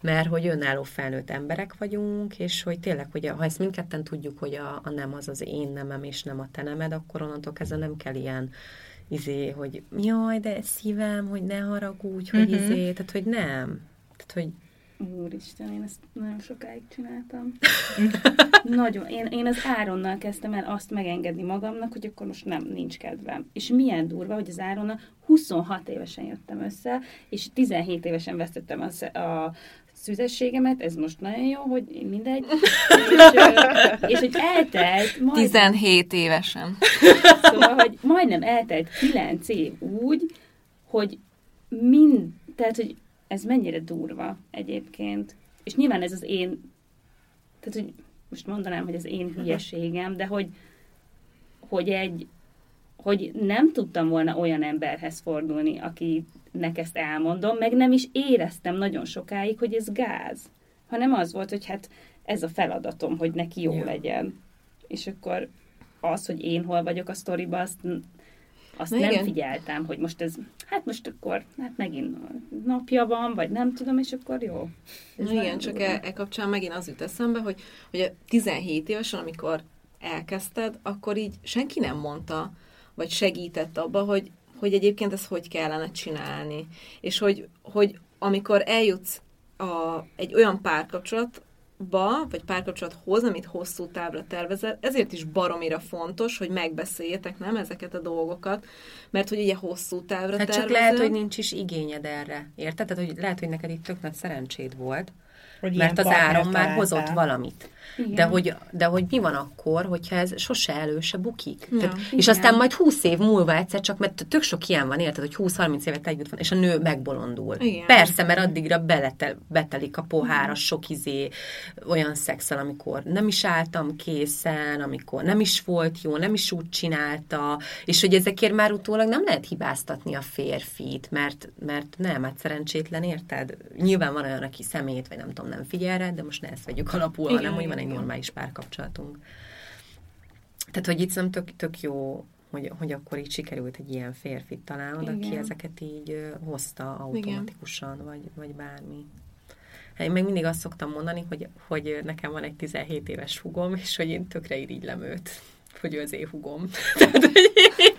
mert hogy önálló felnőtt emberek vagyunk, és hogy tényleg, hogy ha ezt mindketten tudjuk, hogy a, a nem az az én nemem, és nem a te nemed, akkor onnantól kezdve nem kell ilyen izé, hogy jaj, de szívem, hogy ne haragudj, hogy uh-huh. izé, tehát hogy nem. Tehát, hogy Úristen, én ezt nagyon sokáig csináltam. [LAUGHS] nagyon. Én, én az Áronnal kezdtem el azt megengedni magamnak, hogy akkor most nem, nincs kedvem. És milyen durva, hogy az Áronnal 26 évesen jöttem össze, és 17 évesen vesztettem a, a szüzességemet, ez most nagyon jó, hogy mindegy. és, és hogy eltelt... Majd... 17 évesen. Szóval, hogy majdnem eltelt 9 év úgy, hogy mind, tehát, hogy ez mennyire durva egyébként. És nyilván ez az én, tehát hogy most mondanám, hogy az én hülyeségem, de hogy, hogy egy, hogy nem tudtam volna olyan emberhez fordulni, akinek ezt elmondom, meg nem is éreztem nagyon sokáig, hogy ez gáz, hanem az volt, hogy hát ez a feladatom, hogy neki jó, jó. legyen. És akkor az, hogy én hol vagyok a sztoriba, azt azt Na nem igen. figyeltem, hogy most ez, hát most akkor, hát megint napja van, vagy nem tudom, és akkor jó. Ez igen, csak e, e kapcsán megint az jut eszembe, hogy, hogy a 17 évesen, amikor elkezdted, akkor így senki nem mondta, vagy segített abba, hogy, hogy egyébként ezt hogy kellene csinálni. És hogy, hogy amikor eljutsz a, egy olyan párkapcsolat, ba, vagy párkapcsolathoz, amit hosszú távra tervezel, ezért is baromira fontos, hogy megbeszéljetek, nem, ezeket a dolgokat, mert hogy ugye hosszú távra hát tervezel. csak lehet, hogy nincs is igényed erre, érted? Tehát, hogy lehet, hogy neked itt tök nagy szerencséd volt, hogy mert az áron már hozott valamit. Igen. De hogy, de hogy mi van akkor, hogyha ez sose elő se bukik? Ja, Tehát, és aztán majd 20 év múlva egyszer csak, mert tök sok ilyen van, érted, hogy 20-30 évet együtt van, és a nő megbolondul. Igen. Persze, mert addigra beletel, betelik a pohára Igen. sok izé olyan szexel, amikor nem is álltam készen, amikor nem is volt jó, nem is úgy csinálta, és hogy ezekért már utólag nem lehet hibáztatni a férfit, mert, mert nem, hát szerencsétlen, érted? Nyilván van olyan, aki szemét, vagy nem tudom, nem figyel rá, de most ne ezt vegyük alapul, Igen, hanem hogy van egy egy normális párkapcsolatunk. Tehát, hogy itt szerintem tök, tök jó, hogy, hogy akkor így sikerült egy ilyen férfit találnod, aki ezeket így hozta automatikusan, Igen. vagy, vagy bármi. Hát én meg mindig azt szoktam mondani, hogy, hogy nekem van egy 17 éves hugom, és hogy én tökre irigylem őt, hogy ő az én hugom. [LAUGHS] Tehát, hogy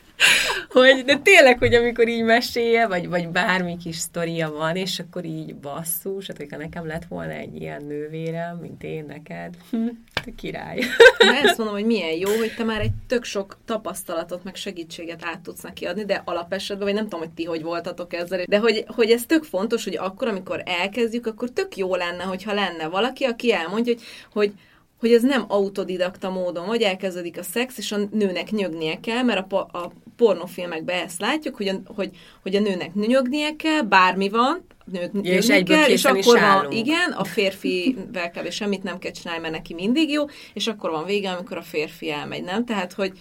hogy, de tényleg, hogy amikor így mesélje, vagy, vagy bármi kis sztoria van, és akkor így basszus, hát hogyha nekem lett volna egy ilyen nővérem, mint én neked, hm, te király. Na ezt mondom, hogy milyen jó, hogy te már egy tök sok tapasztalatot, meg segítséget át tudsz neki adni, de alapesetben, vagy nem tudom, hogy ti hogy voltatok ezzel, de hogy, hogy ez tök fontos, hogy akkor, amikor elkezdjük, akkor tök jó lenne, hogyha lenne valaki, aki elmondja, hogy, hogy hogy ez nem autodidakta módon, vagy elkezdődik a szex, és a nőnek nyögnie kell, mert a, a pornófilmekben ezt látjuk, hogy a, hogy, hogy a nőnek nyögnie kell, bármi van, nők, Ja, és egyből kell, és akkor van, igen, a férfivel kb. semmit nem kell csinálni, mert neki mindig jó, és akkor van vége, amikor a férfi elmegy, nem? Tehát, hogy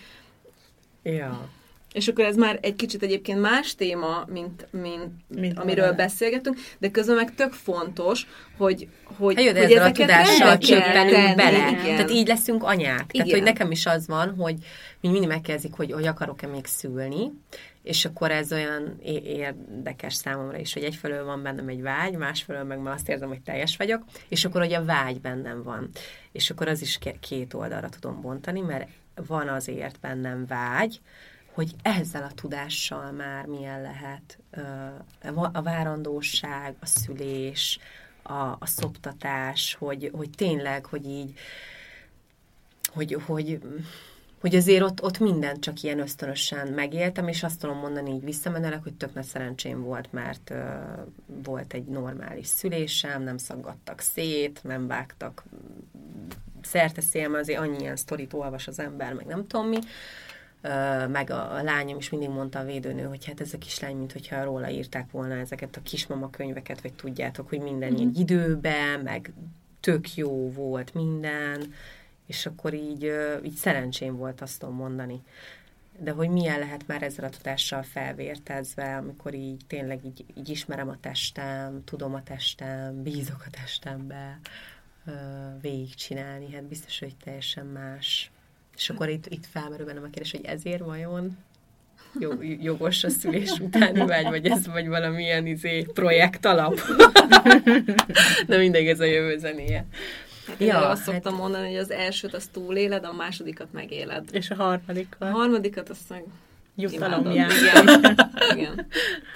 Ja. És akkor ez már egy kicsit egyébként más téma, mint, mint, Mint amiről vele. beszélgetünk, de közben meg tök fontos, hogy, hogy, Hát jó, de hogy ezzel a tudással csöppenünk bele. igen. Tehát így leszünk anyák. Igen. Tehát, hogy nekem is az van, hogy mi mindig megkezdik, hogy, hogy akarok-e még szülni, és akkor ez olyan érdekes számomra is, hogy egyfelől van bennem egy vágy, másfelől meg már azt érzem, hogy teljes vagyok, és akkor, hogy a vágy bennem van. És akkor az is két oldalra tudom bontani, mert van azért bennem vágy, hogy ezzel a tudással már milyen lehet a várandóság, a szülés, a, a szoptatás, hogy, hogy tényleg, hogy így, hogy, hogy, hogy azért ott, ott mindent csak ilyen ösztönösen megéltem, és azt tudom mondani így visszamenőleg, hogy tök nagy szerencsém volt, mert ö, volt egy normális szülésem, nem szaggattak szét, nem vágtak szerte szélme, azért annyi ilyen sztorit olvas az ember, meg nem tudom mi, meg a, a lányom is mindig mondta a védőnő, hogy hát ez a kislány, mint hogyha róla írták volna ezeket a kismama könyveket, vagy tudjátok, hogy minden mm-hmm. egy időben, meg tök jó volt minden, és akkor így, így szerencsém volt azt tudom mondani. De hogy milyen lehet már ezzel a tudással felvértezve, amikor így tényleg így, így ismerem a testem, tudom a testem, bízok a testembe, végigcsinálni, hát biztos, hogy teljesen más. És akkor itt, itt felmerül bennem a kérdés, hogy ezért vajon jó, jogos a szülés utáni vágy, vagy ez vagy valamilyen izé, projekt alap. De mindegy, ez a jövő zenéje. Hát ja, azt szoktam mondani, hogy az elsőt azt túléled, a másodikat megéled. És a harmadikkal. A harmadikat azt meg Jutalom imádod. jár. Igen. Igen.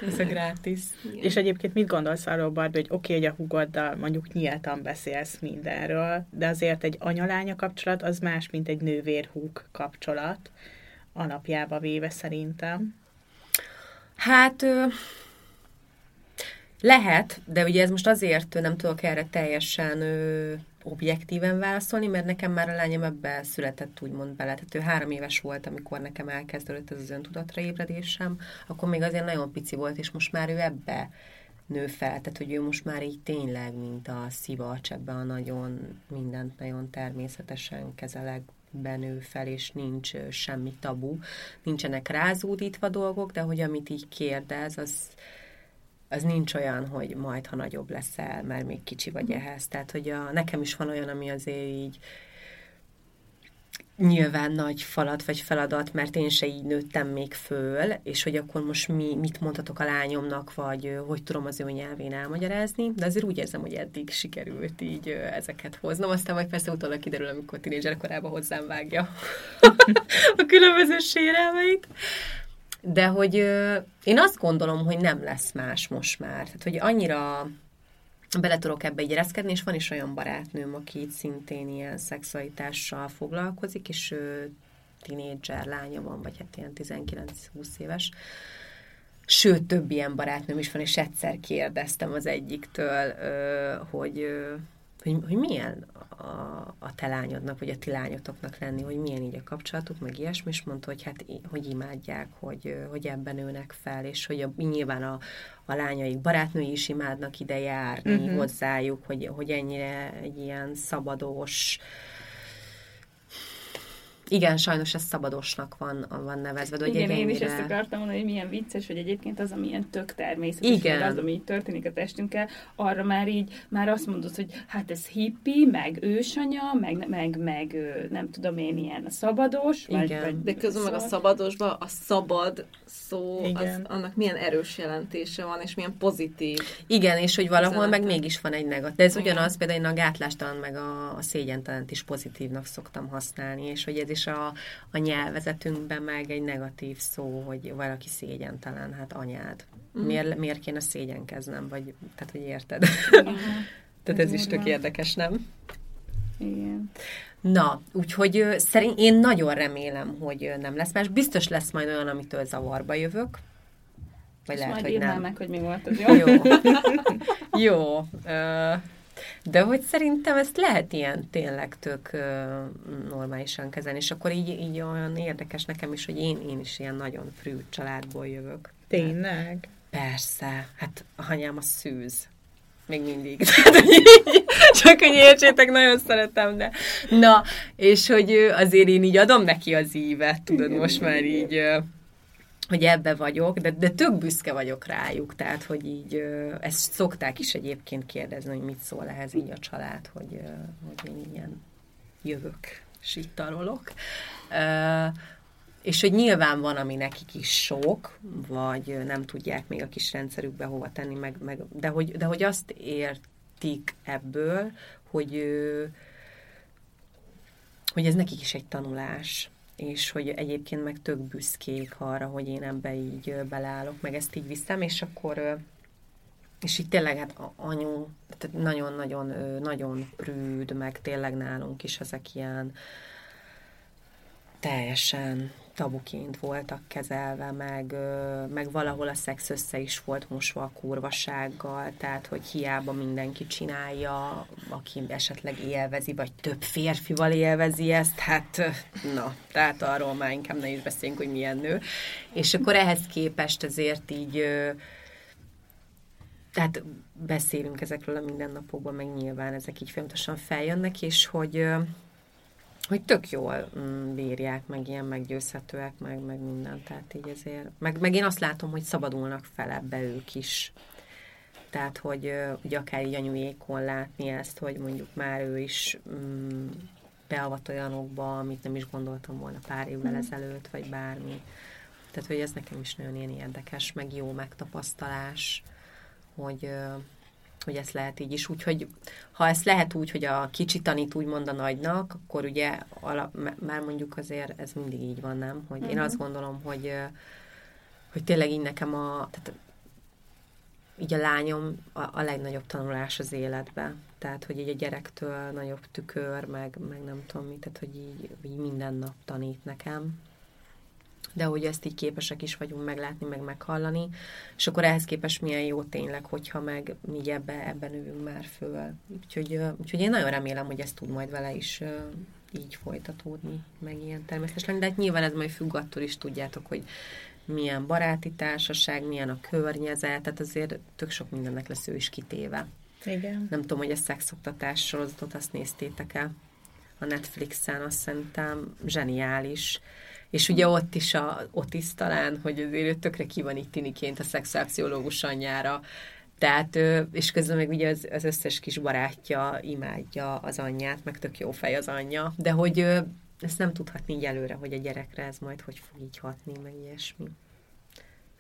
Ez a gratis. Igen. És egyébként mit gondolsz arról, Barbi, hogy oké, hogy a hugoddal mondjuk nyíltan beszélsz mindenről, de azért egy anyalánya kapcsolat az más, mint egy nővér-húg kapcsolat, alapjába véve szerintem. Hát ö, lehet, de ugye ez most azért nem tudok erre teljesen ö, objektíven válaszolni, mert nekem már a lányom ebbe született úgymond bele. Tehát ő három éves volt, amikor nekem elkezdődött ez az öntudatra ébredésem, akkor még azért nagyon pici volt, és most már ő ebbe nő fel, tehát hogy ő most már így tényleg, mint a szivacs, ebbe a nagyon, mindent nagyon természetesen kezelek, benő fel, és nincs semmi tabu, nincsenek rázódítva dolgok, de hogy amit így kérdez, az, az nincs olyan, hogy majd, ha nagyobb leszel, mert még kicsi vagy ehhez. Tehát, hogy a, nekem is van olyan, ami azért így nyilván nagy falat vagy feladat, mert én se így nőttem még föl, és hogy akkor most mi, mit mondhatok a lányomnak, vagy hogy tudom az ő nyelvén elmagyarázni, de azért úgy érzem, hogy eddig sikerült így ezeket hoznom, aztán majd persze utólag kiderül, amikor tinédzser korában hozzám vágja [LAUGHS] a különböző sérelmeit. De hogy én azt gondolom, hogy nem lesz más most már. Tehát, hogy annyira bele tudok ebbe így ereszkedni, és van is olyan barátnőm, aki itt szintén ilyen szexualitással foglalkozik, és ő tinédzser lánya van, vagy hát ilyen 19-20 éves. Sőt, több ilyen barátnőm is van, és egyszer kérdeztem az egyiktől, hogy, hogy, hogy milyen a, a te lányodnak, vagy a ti lányotoknak lenni, hogy milyen így a kapcsolatuk, meg ilyesmi, és mondta, hogy hát hogy imádják, hogy, hogy ebben nőnek fel, és hogy a, nyilván a, a lányaik barátnői is imádnak ide járni uh-huh. hozzájuk, hogy, hogy ennyire egy ilyen szabados, igen, sajnos ez szabadosnak van, van nevezve, de Igen, én is ezt akartam mondani, hogy milyen vicces, hogy egyébként az, ami ilyen tök természetes, Igen. az, ami így történik a testünkkel, arra már így, már azt mondod, hogy hát ez hippi, meg ősanya, meg, meg, meg nem tudom én, ilyen szabados, Igen. vagy De közben meg a szóval- szabadosban a szabad szó, az, annak milyen erős jelentése van, és milyen pozitív. Igen, és hogy valahol meg Üzenete. mégis van egy negatív. De ez Igen. ugyanaz, például én a gátlástalan meg a, a szégyentelent is pozitívnak szoktam használni, és hogy ez is a, a nyelvezetünkben meg egy negatív szó, hogy valaki szégyentelen, hát anyád. Mhm. Miért, miért kéne szégyenkeznem, vagy, tehát hogy érted? [LAUGHS] tehát ez is tök érdekes, nem? Igen. Na, úgyhogy szerint én nagyon remélem, hogy nem lesz más. Biztos lesz majd olyan, amitől zavarba jövök. Vagy És lehet, majd hogy nem. meg, hogy mi volt az [LAUGHS] jó. Jó. Jó. Ö, De hogy szerintem ezt lehet ilyen tényleg tök normálisan kezelni, és akkor így, így olyan érdekes nekem is, hogy én, én is ilyen nagyon frű családból jövök. Tényleg? Persze, hát anyám a szűz. Még mindig. [LAUGHS] Csak hogy értsétek, nagyon szeretem, de... Na, és hogy azért én így adom neki az ívet, tudod, most már így hogy ebbe vagyok, de, de tök büszke vagyok rájuk, tehát, hogy így ezt szokták is egyébként kérdezni, hogy mit szól ehhez így a család, hogy, hogy én ilyen jövök, és itt tarolok. És hogy nyilván van, ami nekik is sok, vagy nem tudják még a kis rendszerükbe hova tenni, meg, meg, de, hogy, de hogy azt értik ebből, hogy, hogy ez nekik is egy tanulás, és hogy egyébként meg tök büszkék arra, hogy én ebbe így beleállok, meg ezt így viszem, és akkor és így tényleg hát anyu, nagyon-nagyon nagyon prűd, meg tényleg nálunk is ezek ilyen teljesen tabuként voltak kezelve, meg, meg valahol a szex össze is volt mosva a kurvasággal, tehát hogy hiába mindenki csinálja, aki esetleg élvezi, vagy több férfival élvezi ezt, hát na, tehát arról már inkább ne is beszéljünk, hogy milyen nő. És akkor ehhez képest azért így tehát beszélünk ezekről a mindennapokban, meg nyilván ezek így folyamatosan feljönnek, és hogy hogy tök jól mm, bírják, meg ilyen meggyőzhetőek, meg, meg minden, tehát így ezért, meg, meg én azt látom, hogy szabadulnak fel ebbe ők is. Tehát, hogy ugye akár így anyujékon látni ezt, hogy mondjuk már ő is mm, beavat olyanokba, amit nem is gondoltam volna pár évvel mm. ezelőtt, vagy bármi. Tehát, hogy ez nekem is nagyon ilyen érdekes, meg jó megtapasztalás, hogy, hogy ezt lehet így is. Úgyhogy ha ezt lehet úgy, hogy a kicsi tanít úgymond a nagynak, akkor ugye ala, már mondjuk azért ez mindig így van, nem? Hogy uh-huh. én azt mhm. gondolom, hogy, hogy tényleg így nekem a, tehát így a lányom a, a legnagyobb tanulás az életbe. Tehát, hogy így a gyerektől nagyobb tükör, meg, meg nem tudom mit, tehát, hogy így, így minden nap tanít nekem de hogy ezt így képesek is vagyunk meglátni, meg meghallani, és akkor ehhez képest milyen jó tényleg, hogyha meg mi ebbe, ebben növünk már föl. Úgyhogy, úgyhogy én nagyon remélem, hogy ez tud majd vele is így folytatódni, meg ilyen természetes lenni, de hát nyilván ez majd függ attól is tudjátok, hogy milyen baráti társaság, milyen a környezet, tehát azért tök sok mindennek lesz ő is kitéve. Igen. Nem tudom, hogy a szexoktatás sorozatot azt néztétek el a Netflixen, azt szerintem zseniális és ugye ott is a Otis talán, hogy azért ő tökre ki van itt tiniként a szexuálpszichológus anyjára, tehát, és közben meg ugye az, az összes kis barátja imádja az anyját, meg tök jó fej az anyja, de hogy ezt nem tudhatni így előre, hogy a gyerekre ez majd hogy fog így hatni, meg ilyesmi.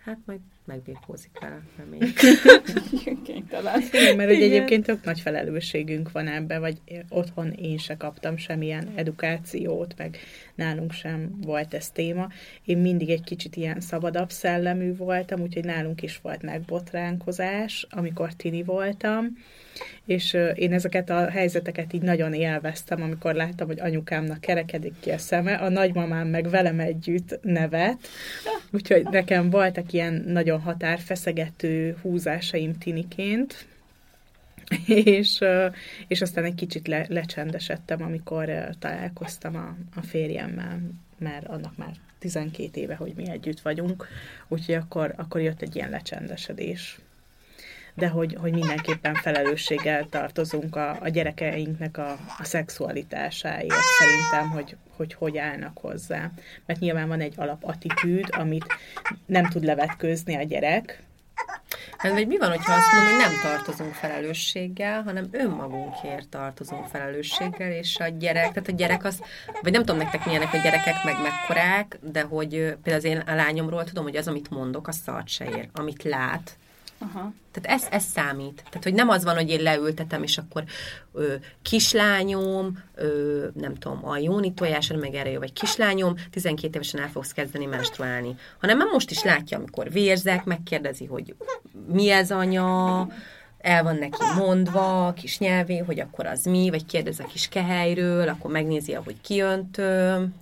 Hát majd megbírkózik vele, reméljük. [LAUGHS] Kénytelen. Igen, mert hogy egyébként tök nagy felelősségünk van ebbe, vagy otthon én se kaptam semmilyen edukációt, meg nálunk sem volt ez téma. Én mindig egy kicsit ilyen szabadabb szellemű voltam, úgyhogy nálunk is volt megbotránkozás, amikor tini voltam, és én ezeket a helyzeteket így nagyon élveztem, amikor láttam, hogy anyukámnak kerekedik ki a szeme, a nagymamám meg velem együtt nevet, úgyhogy nekem voltak ilyen nagyon határfeszegető húzásaim tiniként, és, és aztán egy kicsit le, lecsendesedtem, amikor találkoztam a, a férjemmel, mert annak már 12 éve, hogy mi együtt vagyunk, úgyhogy akkor, akkor jött egy ilyen lecsendesedés de hogy, hogy mindenképpen felelősséggel tartozunk a, a gyerekeinknek a, a szexualitásáért szerintem, hogy, hogy hogy állnak hozzá. Mert nyilván van egy alapattitűd, amit nem tud levetkőzni a gyerek, Hát vagy mi van, hogyha azt mondom, hogy nem tartozunk felelősséggel, hanem önmagunkért tartozunk felelősséggel, és a gyerek, tehát a gyerek az, vagy nem tudom nektek milyenek a gyerekek, meg mekkorák, de hogy például az én a lányomról tudom, hogy az, amit mondok, az szart se ér. Amit lát, Aha. Tehát ez, ez számít. Tehát, hogy nem az van, hogy én leültetem, és akkor ö, kislányom, ö, nem tudom, a jóni tojáson meg erre vagy kislányom, 12 évesen el fogsz kezdeni menstruálni. Hanem már most is látja, amikor vérzek, megkérdezi, hogy mi ez anya, el van neki mondva, kis nyelvé, hogy akkor az mi, vagy kérdez a kis kehelyről, akkor megnézi, ahogy kiöntöm,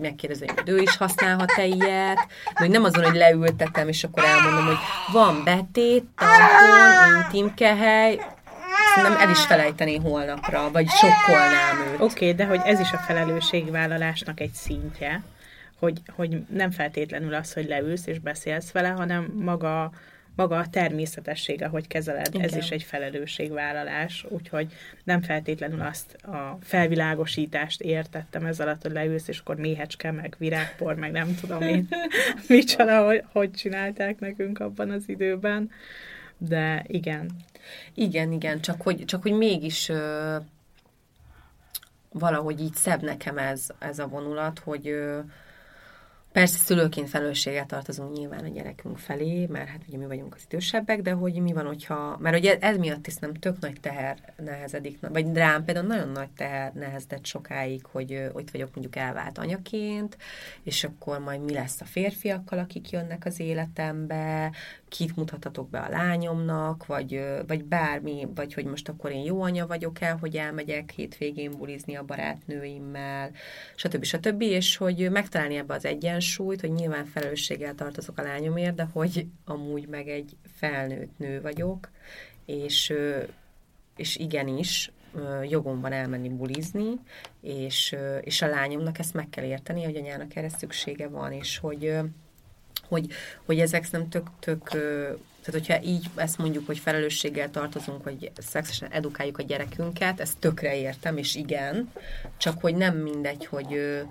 megkérdezi, hogy ő is használhat-e ilyet, hogy nem azon, hogy leültetem, és akkor elmondom, hogy van betét, tampon, intimkehely, szerintem el is felejteni holnapra, vagy sokkolnám őt. Oké, okay, de hogy ez is a felelősségvállalásnak egy szintje, hogy, hogy nem feltétlenül az, hogy leülsz és beszélsz vele, hanem maga maga a természetessége, hogy kezeled, Igen. ez is egy felelősségvállalás, úgyhogy nem feltétlenül azt a felvilágosítást értettem ez alatt, hogy leülsz, és akkor méhecske, meg virágpor, meg nem tudom én, [LAUGHS] micsoda, hogy, hogy csinálták nekünk abban az időben, de igen. Igen, igen, csak hogy, csak hogy mégis ö, valahogy így szebb nekem ez, ez a vonulat, hogy ö, persze szülőként felelősséggel tartozunk nyilván a gyerekünk felé, mert hát ugye mi vagyunk az idősebbek, de hogy mi van, hogyha, mert ugye ez miatt is nem tök nagy teher nehezedik, vagy rám például nagyon nagy teher nehezedett sokáig, hogy ott vagyok mondjuk elvált anyaként, és akkor majd mi lesz a férfiakkal, akik jönnek az életembe, kit mutathatok be a lányomnak, vagy, vagy bármi, vagy hogy most akkor én jó anya vagyok el, hogy elmegyek hétvégén bulizni a barátnőimmel, stb. stb. És hogy megtalálni ebbe az egyensúlyt, hogy nyilván felelősséggel tartozok a lányomért, de hogy amúgy meg egy felnőtt nő vagyok, és, és igenis, jogom van elmenni bulizni, és, és a lányomnak ezt meg kell érteni, hogy anyának erre szüksége van, és hogy, hogy, hogy ezek nem tök, tök tehát, hogyha így ezt mondjuk, hogy felelősséggel tartozunk, hogy szexuálisan edukáljuk a gyerekünket, ezt tökre értem, és igen, csak hogy nem mindegy, hogy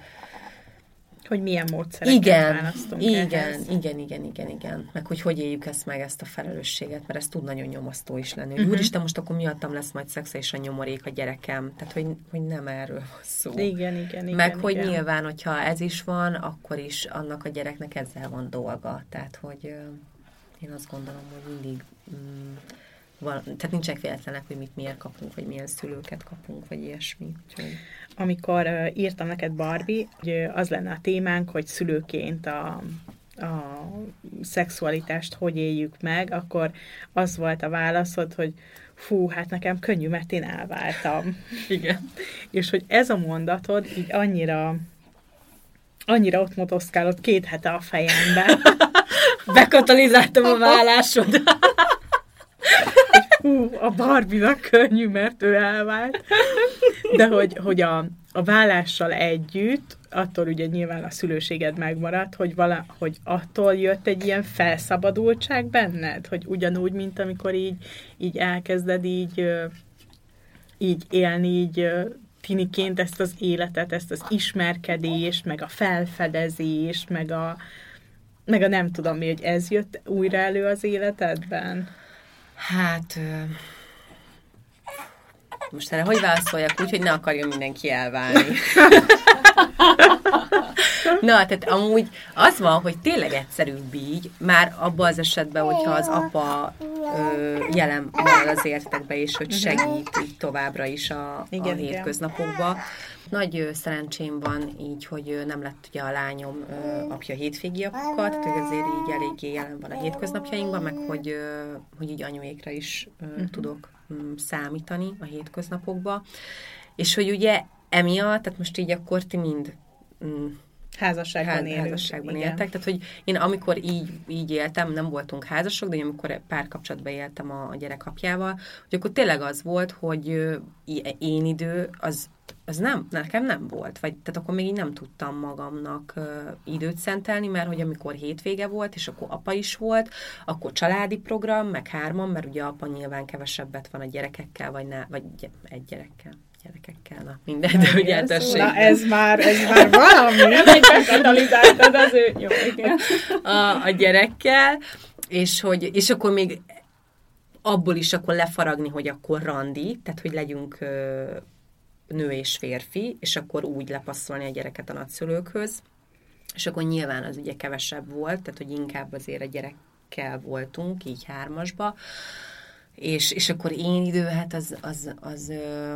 Hogy milyen módszereket igen, választunk igen, ehhez. igen, igen, igen, igen. Meg hogy hogy éljük ezt meg, ezt a felelősséget, mert ez tud nagyon nyomasztó is lenni. Hogy uh-huh. úristen, most akkor miattam lesz majd szexuálisan nyomorék a gyerekem. Tehát, hogy, hogy nem erről van szó. Igen, igen, igen. meg hogy igen. nyilván, hogyha ez is van, akkor is annak a gyereknek ezzel van dolga. Tehát, hogy én azt gondolom, hogy mindig mm, van, tehát nincsenek véletlenek, hogy mit miért kapunk, vagy milyen szülőket kapunk, vagy ilyesmi. Úgyhogy... amikor írtam neked Barbie, hogy az lenne a témánk, hogy szülőként a, a szexualitást hogy éljük meg, akkor az volt a válaszod, hogy fú, hát nekem könnyű, mert én elváltam. [LAUGHS] Igen. És hogy ez a mondatod így annyira annyira ott motoszkálott két hete a fejemben, [LAUGHS] Bekatalizáltam a vállásod. [LAUGHS] hú, a Barbie-nak könnyű, mert ő elvált. De hogy, hogy a, a vállással együtt, attól ugye nyilván a szülőséged megmaradt, hogy, vala, hogy attól jött egy ilyen felszabadultság benned, hogy ugyanúgy, mint amikor így, így elkezded így, így élni, így tiniként ezt az életet, ezt az ismerkedést, meg a felfedezést, meg a, meg a nem tudom mi, hogy ez jött újra elő az életedben? Hát... Most erre hogy válaszoljak úgy, hogy ne akarjon mindenki elválni? [LAUGHS] Na, tehát amúgy az van, hogy tényleg egyszerűbb így, már abban az esetben, hogyha az apa ö, jelen van az értekbe, és hogy segít így továbbra is a, Igen, a hétköznapokba. Nagy szerencsém van így, hogy nem lett ugye a lányom apja hétvégi apukat, tehát hogy azért így eléggé jelen van a hétköznapjainkban, meg hogy, hogy így anyuékra is uh-huh. tudok mm, számítani a hétköznapokba. És hogy ugye emiatt, tehát most így akkor ti mind mm, Házasságban Ház, élünk. házasságban igen. éltek. Tehát, hogy én amikor így, így éltem, nem voltunk házasok, de én amikor párkapcsolatban éltem a, a gyerek apjával, hogy akkor tényleg az volt, hogy én idő, az, az nem, nekem nem volt. Vagy, tehát akkor még így nem tudtam magamnak ö, időt szentelni, mert hogy amikor hétvége volt, és akkor apa is volt, akkor családi program, meg hárman, mert ugye apa nyilván kevesebbet van a gyerekekkel, vagy, ne, vagy gy- egy gyerekkel gyerekekkel, na mindegy, de hogy Na eltességben. ez már, ez már valami, hogy katalizáltad az ő... Jó, igen. a, a gyerekkel, és, hogy, és akkor még abból is akkor lefaragni, hogy akkor randi, tehát hogy legyünk ö, nő és férfi, és akkor úgy lepasszolni a gyereket a nagyszülőkhöz, és akkor nyilván az ugye kevesebb volt, tehát hogy inkább azért a gyerekkel voltunk, így hármasba, és, és akkor én idő, hát az, az, az, ö,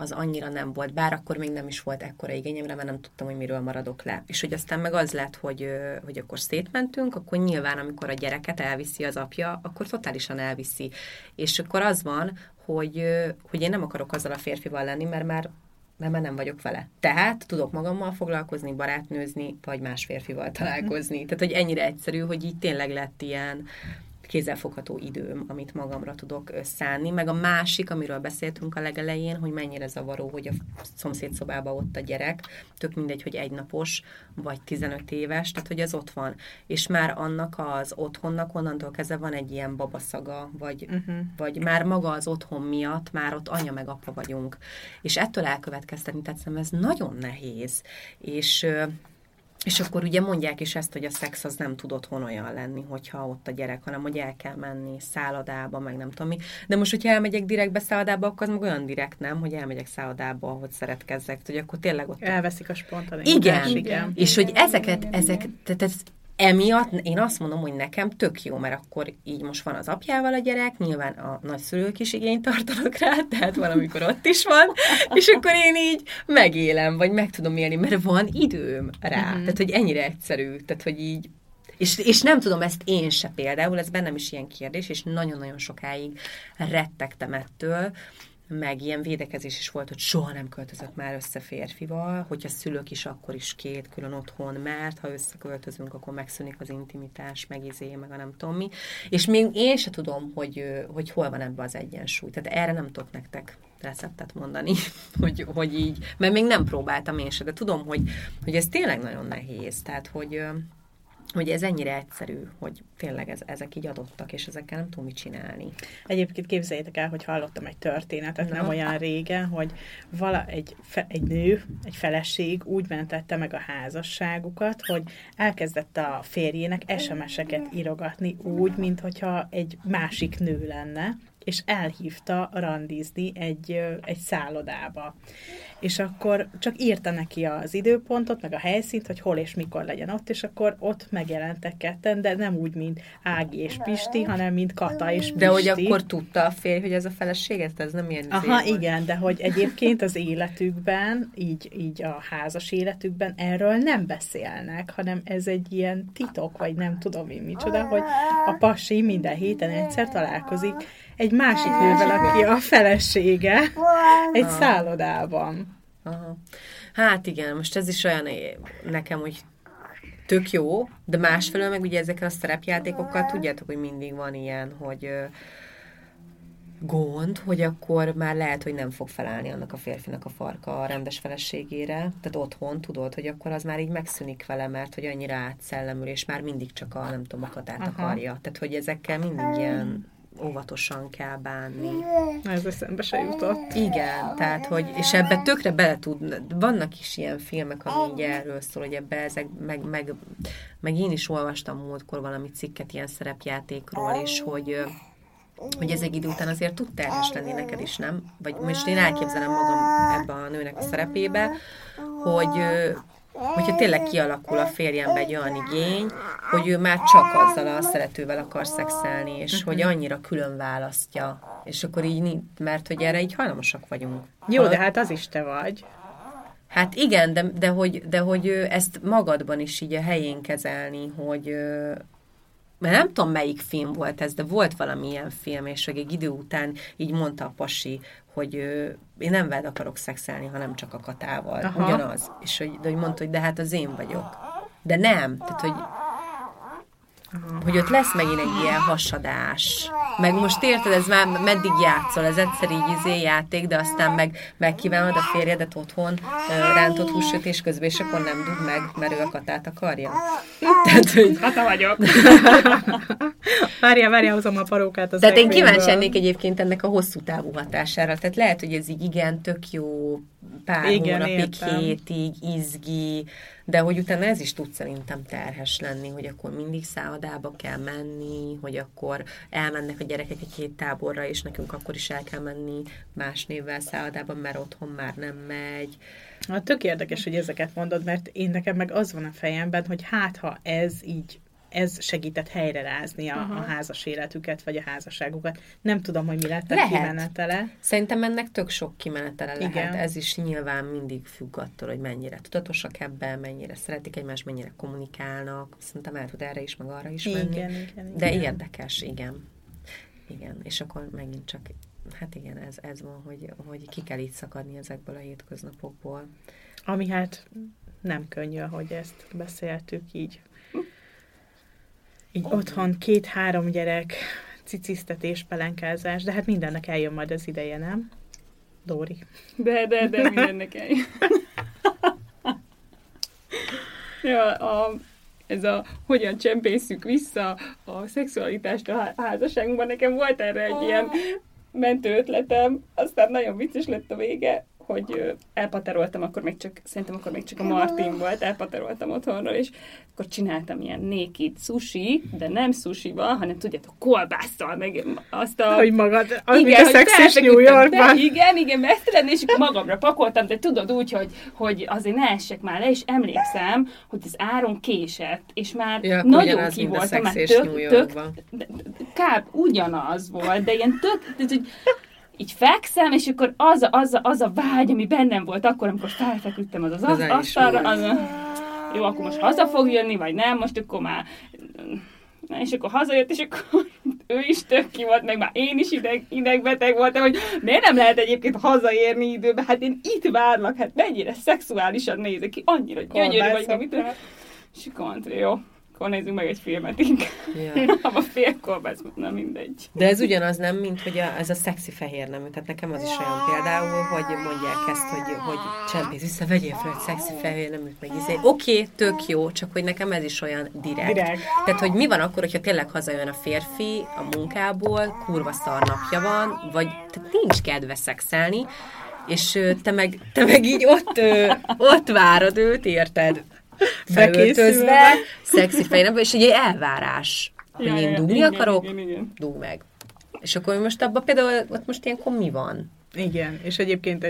az annyira nem volt, bár akkor még nem is volt ekkora igényemre, mert nem tudtam, hogy miről maradok le. És hogy aztán meg az lett, hogy, hogy akkor szétmentünk, akkor nyilván, amikor a gyereket elviszi az apja, akkor totálisan elviszi. És akkor az van, hogy, hogy én nem akarok azzal a férfival lenni, mert már mert már nem vagyok vele. Tehát tudok magammal foglalkozni, barátnőzni, vagy más férfival találkozni. Tehát, hogy ennyire egyszerű, hogy így tényleg lett ilyen kézzelfogható időm, amit magamra tudok szánni. Meg a másik, amiről beszéltünk a legelején, hogy mennyire zavaró, hogy a szomszéd szobában ott a gyerek, tök mindegy, hogy egynapos, vagy 15 éves, tehát hogy az ott van. És már annak az otthonnak onnantól kezdve van egy ilyen babaszaga, vagy, uh-huh. vagy már maga az otthon miatt, már ott anya meg apa vagyunk. És ettől elkövetkeztetni, tetszem, ez nagyon nehéz. És és akkor ugye mondják is ezt, hogy a szex az nem tud otthon olyan lenni, hogyha ott a gyerek, hanem hogy el kell menni szállodába, meg nem tudom mi. De most, hogyha elmegyek direktbe szállodába, akkor az meg olyan direkt nem, hogy elmegyek szállodába, ahogy szeretkezzek, hogy akkor tényleg ott... Elveszik a spontan. Igen, igen. És hogy ezeket, ezek, tehát ez emiatt én azt mondom, hogy nekem tök jó, mert akkor így most van az apjával a gyerek, nyilván a nagyszülők is igényt tartanak rá, [LAUGHS] tehát valamikor ott is van, és akkor én így megélem, vagy meg tudom élni, mert van időm rá. Uh-huh. Tehát, hogy ennyire egyszerű, tehát, hogy így és, és nem tudom, ezt én se például, ez bennem is ilyen kérdés, és nagyon-nagyon sokáig rettegtem ettől, meg ilyen védekezés is volt, hogy soha nem költözött már össze férfival, hogyha szülök is, akkor is két külön otthon, mert ha összeköltözünk, akkor megszűnik az intimitás, meg izé, meg a nem tudom mi. És még én se tudom, hogy, hogy hol van ebbe az egyensúly. Tehát erre nem tudok nektek receptet mondani, [LAUGHS] hogy, hogy így, mert még nem próbáltam én se, de tudom, hogy, hogy ez tényleg nagyon nehéz. Tehát, hogy hogy ez ennyire egyszerű, hogy tényleg ez, ezek így adottak, és ezekkel nem tudom mit csinálni. Egyébként képzeljétek el, hogy hallottam egy történetet, Na. nem olyan régen, hogy vala, egy, fe, egy nő, egy feleség úgy mentette meg a házasságukat, hogy elkezdett a férjének SMS-eket írogatni úgy, mintha egy másik nő lenne, és elhívta randizni egy, egy szállodába. És akkor csak írta neki az időpontot, meg a helyszínt, hogy hol és mikor legyen ott, és akkor ott megjelentek ketten, de nem úgy, mint Ági és Pisti, hanem mint Kata és Pisti. De hogy akkor tudta a férj, hogy ez a feleséget, ez nem ilyen Aha, igen, de hogy egyébként az életükben, így, így a házas életükben erről nem beszélnek, hanem ez egy ilyen titok, vagy nem tudom én micsoda, hogy a pasi minden héten egyszer találkozik egy másik nővel, aki a felesége, egy Aha. szállodában. Aha. Hát igen, most ez is olyan nekem, hogy tök jó, de másfelől meg ugye ezekkel a szerepjátékokkal tudjátok, hogy mindig van ilyen, hogy gond, hogy akkor már lehet, hogy nem fog felállni annak a férfinak a farka a rendes feleségére, tehát otthon tudod, hogy akkor az már így megszűnik vele, mert hogy annyira átszellemül, és már mindig csak a, nem tudom, a katát akarja. Tehát, hogy ezekkel mindig ilyen óvatosan kell bánni. Ez eszembe se jutott. Igen, tehát, hogy, és ebbe tökre bele tud, vannak is ilyen filmek, ami így erről szól, hogy ebbe ezek, meg, meg, meg én is olvastam múltkor valami cikket ilyen szerepjátékról, és hogy hogy ez egy idő után azért tud terhes lenni neked is, nem? Vagy most én elképzelem magam ebbe a nőnek a szerepébe, hogy hogyha tényleg kialakul a férjembe egy olyan igény, hogy ő már csak azzal a szeretővel akar szexelni, és uh-huh. hogy annyira külön választja. És akkor így, mert hogy erre így hajlamosak vagyunk. Jó, ha... de hát az is te vagy. Hát igen, de, de, hogy, de hogy ezt magadban is így a helyén kezelni, hogy mert nem tudom, melyik film volt ez, de volt valamilyen film, és egy idő után így mondta a pasi, hogy én nem veled akarok szexelni, hanem csak a katával. Aha. Ugyanaz. És hogy, de hogy mondta, hogy de hát az én vagyok. De nem. Tehát, hogy hogy ott lesz megint egy ilyen hasadás. Meg most érted, ez már meddig játszol, ez egyszer így izé játék, de aztán meg megkívánod a férjedet otthon rántott húsütés közben, és akkor nem dug meg, mert ő a katát akarja. Tehát, hogy... Kata vagyok. [LAUGHS] várja, várja, hozom a parókát az Tehát én kíváncsi lennék egyébként ennek a hosszú távú hatására. Tehát lehet, hogy ez így igen, tök jó, pár igen, hónapig, értem. hétig, izgi, de hogy utána ez is tud szerintem terhes lenni, hogy akkor mindig szállodába kell menni, hogy akkor elmennek a gyerekek egy hét táborra, és nekünk akkor is el kell menni más névvel szállodába, mert otthon már nem megy. Hát tök érdekes, hogy ezeket mondod, mert én nekem meg az van a fejemben, hogy hát ha ez így ez segített helyrerázni a, a házas életüket, vagy a házasságukat. Nem tudom, hogy mi lett a lehet. kimenetele. Szerintem ennek tök sok kimenetele lehet. Igen. Ez is nyilván mindig függ attól, hogy mennyire tudatosak ebben, mennyire szeretik egymást, mennyire kommunikálnak. Szerintem el tud erre is, meg arra is menni. Igen, igen, De igen. érdekes, igen. Igen, és akkor megint csak, hát igen, ez, ez van, hogy, hogy ki kell így szakadni ezekből a hétköznapokból. Ami hát nem könnyű, hogy ezt beszéltük így így otthon két-három gyerek, cicisztetés, pelenkázás, de hát mindennek eljön majd az ideje, nem? Dóri. De, de, de mindennek eljön. ja, a, ez a hogyan csempészük vissza a szexualitást a házasságunkban. Nekem volt erre egy ilyen mentő ötletem, aztán nagyon vicces lett a vége, hogy elpateroltam, akkor még csak, szerintem akkor még csak a Martin volt, elpateroltam otthonról, és akkor csináltam ilyen naked sushi, de nem sushiba, hanem tudjátok, kolbásszal, meg azt a... Hogy magad, igen, a szexis New Yorkban. De, igen, igen, mesztelen, és magamra pakoltam, de tudod úgy, hogy, hogy azért ne essek már le, és emlékszem, hogy az áron késett, és már ja, nagyon ki voltam, már tök, tök, kb. ugyanaz volt, de ilyen tök, tehát, hogy így fekszem, és akkor az a, az, a, az a vágy, ami bennem volt akkor, amikor felfeküdtem az az, az asztalra, az a, jó, akkor most haza fog jönni, vagy nem, most akkor már Na, és akkor hazajött, és akkor [LAUGHS] ő is tök ki volt, meg már én is ideg, idegbeteg voltam, hogy miért nem lehet egyébként hazaérni időben, hát én itt várlak, hát mennyire szexuálisan nézek ki, annyira gyönyörű vagy, amit... És akkor mondta, jó, akkor nézzünk meg egy filmet inkább. Ja. [LAUGHS] a fél kolbász, na mindegy. De ez ugyanaz nem, mint hogy a, ez a szexi fehér nemű. Tehát nekem az is olyan például, hogy mondják ezt, hogy, hogy csempész vissza, vegyél fel egy szexi fehér neműt, meg izé. Oké, okay, tök jó, csak hogy nekem ez is olyan direkt. direkt. Tehát, hogy mi van akkor, hogyha tényleg hazajön a férfi a munkából, kurva szar napja van, vagy tehát nincs kedve szexelni, és te meg, te meg így ott, ott várod őt, érted? Felöltözve, szexi fejnapban, és egy elvárás, hogy ja, én dugni igen, akarok, igen, igen. dug meg. És akkor most abban például, ott most ilyenkor mi van? Igen, és egyébként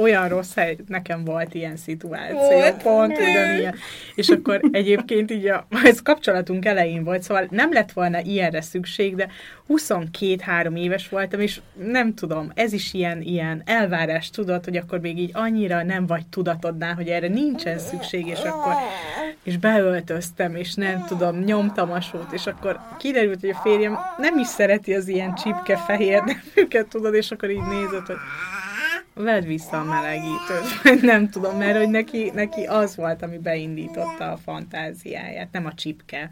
olyan rossz hely, nekem volt ilyen szituáció, volt. pont ugyanilyen. És akkor egyébként így a, [LAUGHS] ez kapcsolatunk elején volt, szóval nem lett volna ilyenre szükség, de 22-3 éves voltam, és nem tudom, ez is ilyen, ilyen elvárás tudod, hogy akkor még így annyira nem vagy tudatodnál, hogy erre nincsen szükség, és akkor és beöltöztem, és nem tudom, nyomtam a sót, és akkor kiderült, hogy a férjem nem is szereti az ilyen csipke fehér [LAUGHS] neműket, tudod, és akkor így nézett, hogy vedd vissza a melegítőt, [LAUGHS] nem tudom, mert hogy neki, neki az volt, ami beindította a fantáziáját, nem a csipke.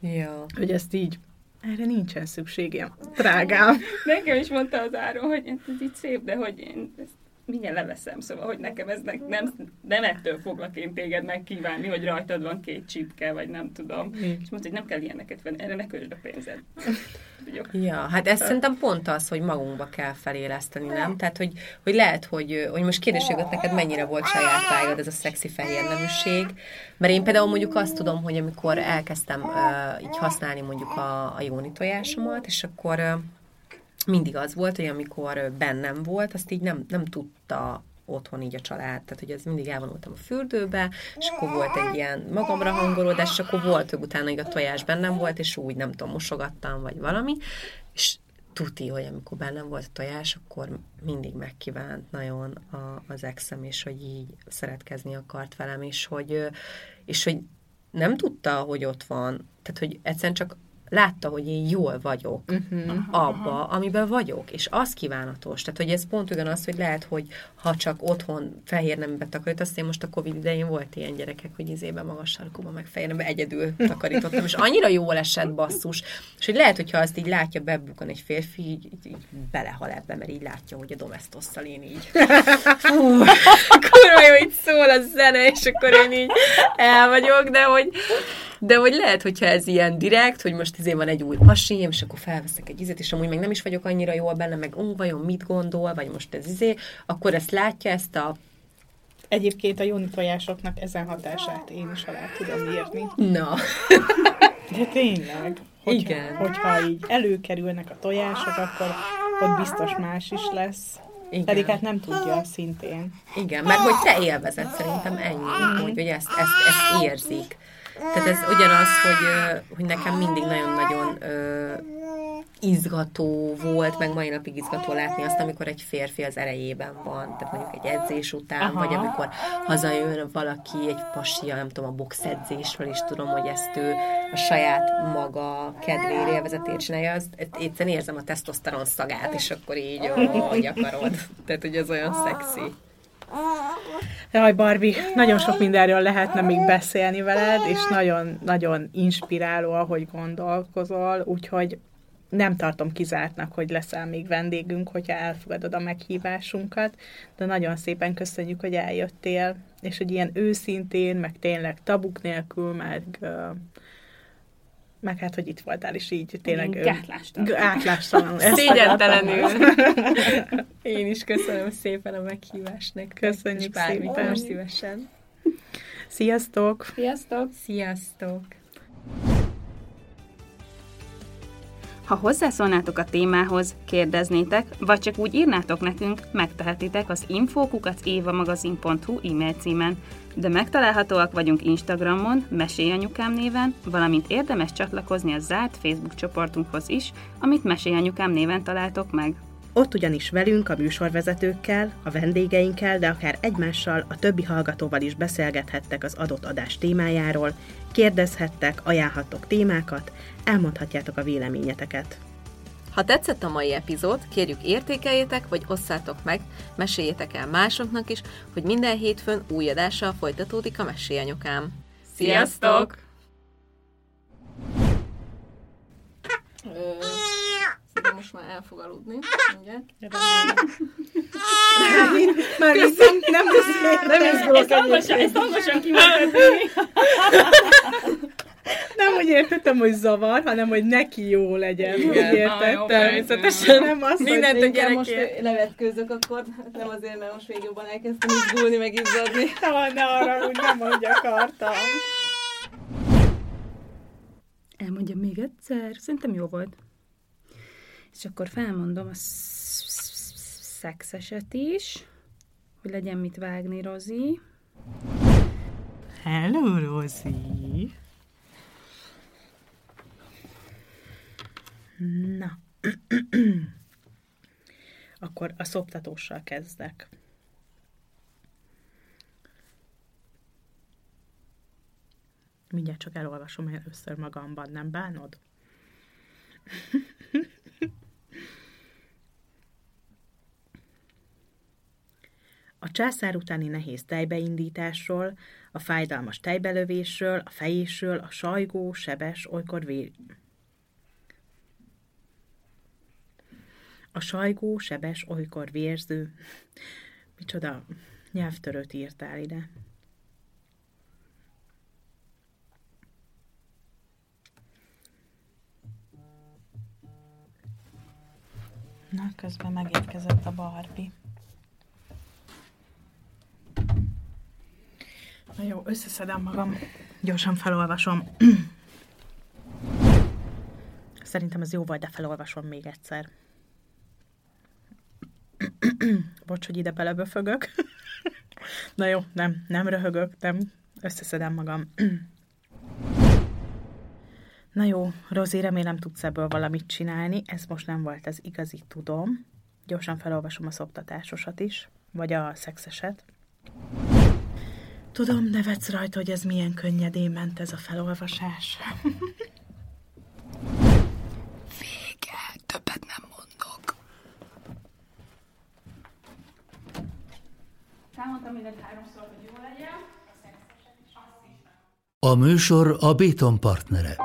Ja. Hogy ezt így, erre nincsen szükségem, drágám. Nekem is mondta az Áron, hogy ez így szép, de hogy én ezt mindjárt leveszem, szóval, hogy nekem ez ne, nem, nem ettől foglak én téged megkívánni, hogy rajtad van két csipke, vagy nem tudom. Mm. És mondta, hogy nem kell ilyeneket venni, erre ne költsd a pénzed. ja, hát ez szerintem pont az, hogy magunkba kell feléleszteni, nem? Tehát, hogy, hogy lehet, hogy, hogy most kérdés, neked mennyire volt saját vágyad ez a szexi fehér neműség, mert én például mondjuk azt tudom, hogy amikor elkezdtem uh, így használni mondjuk a, a jóni tojásomat, és akkor uh, mindig az volt, hogy amikor bennem volt, azt így nem, nem tudta otthon így a család. Tehát, hogy ez mindig elvonultam a fürdőbe, és akkor volt egy ilyen magamra hangolódás, és akkor volt, hogy utána így a tojás bennem volt, és úgy nem tudom, mosogattam, vagy valami, és tuti, hogy amikor bennem volt a tojás, akkor mindig megkívánt nagyon a, az exem, és hogy így szeretkezni akart velem, és hogy, és hogy nem tudta, hogy ott van. Tehát, hogy egyszerűen csak látta, hogy én jól vagyok uh-huh. abba, amiben vagyok, és az kívánatos. Tehát, hogy ez pont ugyanaz, hogy lehet, hogy ha csak otthon fehér nembe takarítasz, én most a Covid idején volt ilyen gyerekek, hogy izében magas sarkúba, meg fehér nembe egyedül [LAUGHS] takarítottam, és annyira jól esett basszus, és hogy lehet, hogyha azt így látja bebukon egy férfi, így, így, így belehal ebbe, mert így látja, hogy a domestosszal én így [LAUGHS] fú, kurva jó, így szól a zene, és akkor én így el vagyok, de hogy de hogy lehet, hogyha ez ilyen direkt, hogy most izé van egy új pasim, és akkor felveszek egy izét, és amúgy még nem is vagyok annyira jól benne, meg ó, vajon mit gondol, vagy most ez izé, akkor ezt látja, ezt a Egyébként a jóni tojásoknak ezen hatását én is alá tudom írni. Na. De tényleg. Hogyha, Igen. Hogyha így előkerülnek a tojások, akkor ott biztos más is lesz. Igen. Pedig hát nem tudja szintén. Igen, mert hogy te élvezed szerintem ennyi, hogy, hogy ezt, ezt, ezt érzik. Tehát ez ugyanaz, hogy, hogy nekem mindig nagyon-nagyon izgató volt, meg mai napig izgató látni azt, amikor egy férfi az erejében van, tehát mondjuk egy edzés után, Aha. vagy amikor hazajön valaki, egy pasia, nem tudom, a boxedzésről is tudom, hogy ezt ő a saját maga kedvére, élvezetét csinálja, az, egyszerűen érzem a tesztoszteron szagát, és akkor így, hogy akarod. Tehát, hogy ez olyan szexi. Jaj, Barbie, nagyon sok mindenről lehetne még beszélni veled, és nagyon-nagyon inspiráló, ahogy gondolkozol, úgyhogy nem tartom kizártnak, hogy leszel még vendégünk, hogyha elfogadod a meghívásunkat, de nagyon szépen köszönjük, hogy eljöttél, és hogy ilyen őszintén, meg tényleg tabuk nélkül, meg meg hát, hogy itt voltál, és így tényleg... Gátlástalan. Gátlástalan. [LAUGHS] Szégyentelenül. [LAUGHS] Én is köszönöm szépen a meghívást nektek. Köszönjük szépen. szívesen. Sziasztok! Sziasztok! Sziasztok! Ha hozzászólnátok a témához, kérdeznétek, vagy csak úgy írnátok nekünk, megtehetitek az infokukacévamagazin.hu e-mail címen, de megtalálhatóak vagyunk Instagramon, Mesélyanyukám néven, valamint érdemes csatlakozni a zárt Facebook csoportunkhoz is, amit Mesélyanyukám néven találtok meg. Ott ugyanis velünk, a műsorvezetőkkel, a vendégeinkkel, de akár egymással, a többi hallgatóval is beszélgethettek az adott adás témájáról, kérdezhettek, ajánlhattok témákat, elmondhatjátok a véleményeteket. Ha tetszett a mai epizód, kérjük értékeljétek, vagy osszátok meg, meséljétek el másoknak is, hogy minden hétfőn új adással folytatódik a Mesélyanyukám. Sziasztok! Szerintem most már el fog aludni, mindjárt. Már így nem, nem, nem izgulok Ezt hangosan, ezt hangosan kimondani. Nem, hogy értettem, hogy zavar, hanem, hogy neki jó legyen. Úgy Ah, jó, érted? persze. Természetesen nem azt, Mindent hogy gyerek most... most levetkőzök akkor, nem azért, mert most még jobban elkezdtem izgulni, meg izzadni. Ne, [LAUGHS] ne arra, úgy nem, hogy akartam. Elmondjam még egyszer, szerintem jó volt. És akkor felmondom a szexeset is, hogy legyen mit vágni, Rozi. Hello, Rozi. Na. [CLEARS THROAT] Akkor a szoptatóssal kezdek. Mindjárt csak elolvasom először magamban, nem bánod? [LAUGHS] A császár utáni nehéz tejbeindításról, a fájdalmas tejbelövésről, a fejésről, a sajgó, sebes, olykor vé... A sajgó, sebes, olykor vérző... Micsoda nyelvtörőt írtál ide. Na, közben megérkezett a Barbie. Na jó, összeszedem magam. Gyorsan felolvasom. Szerintem ez jó volt, de felolvasom még egyszer. Bocs, hogy ide beleböfögök. Na jó, nem, nem röhögök, nem. Összeszedem magam. Na jó, Rozi, remélem tudsz ebből valamit csinálni. Ez most nem volt az igazi, tudom. Gyorsan felolvasom a szoptatásosat is, vagy a szexeset. Tudom, nevetsz rajta, hogy ez milyen könnyedén ment ez a felolvasás. Vége, többet nem mondok. Elmondtam mindent háromszor, hogy jó legyen. A műsor a Béton partnere.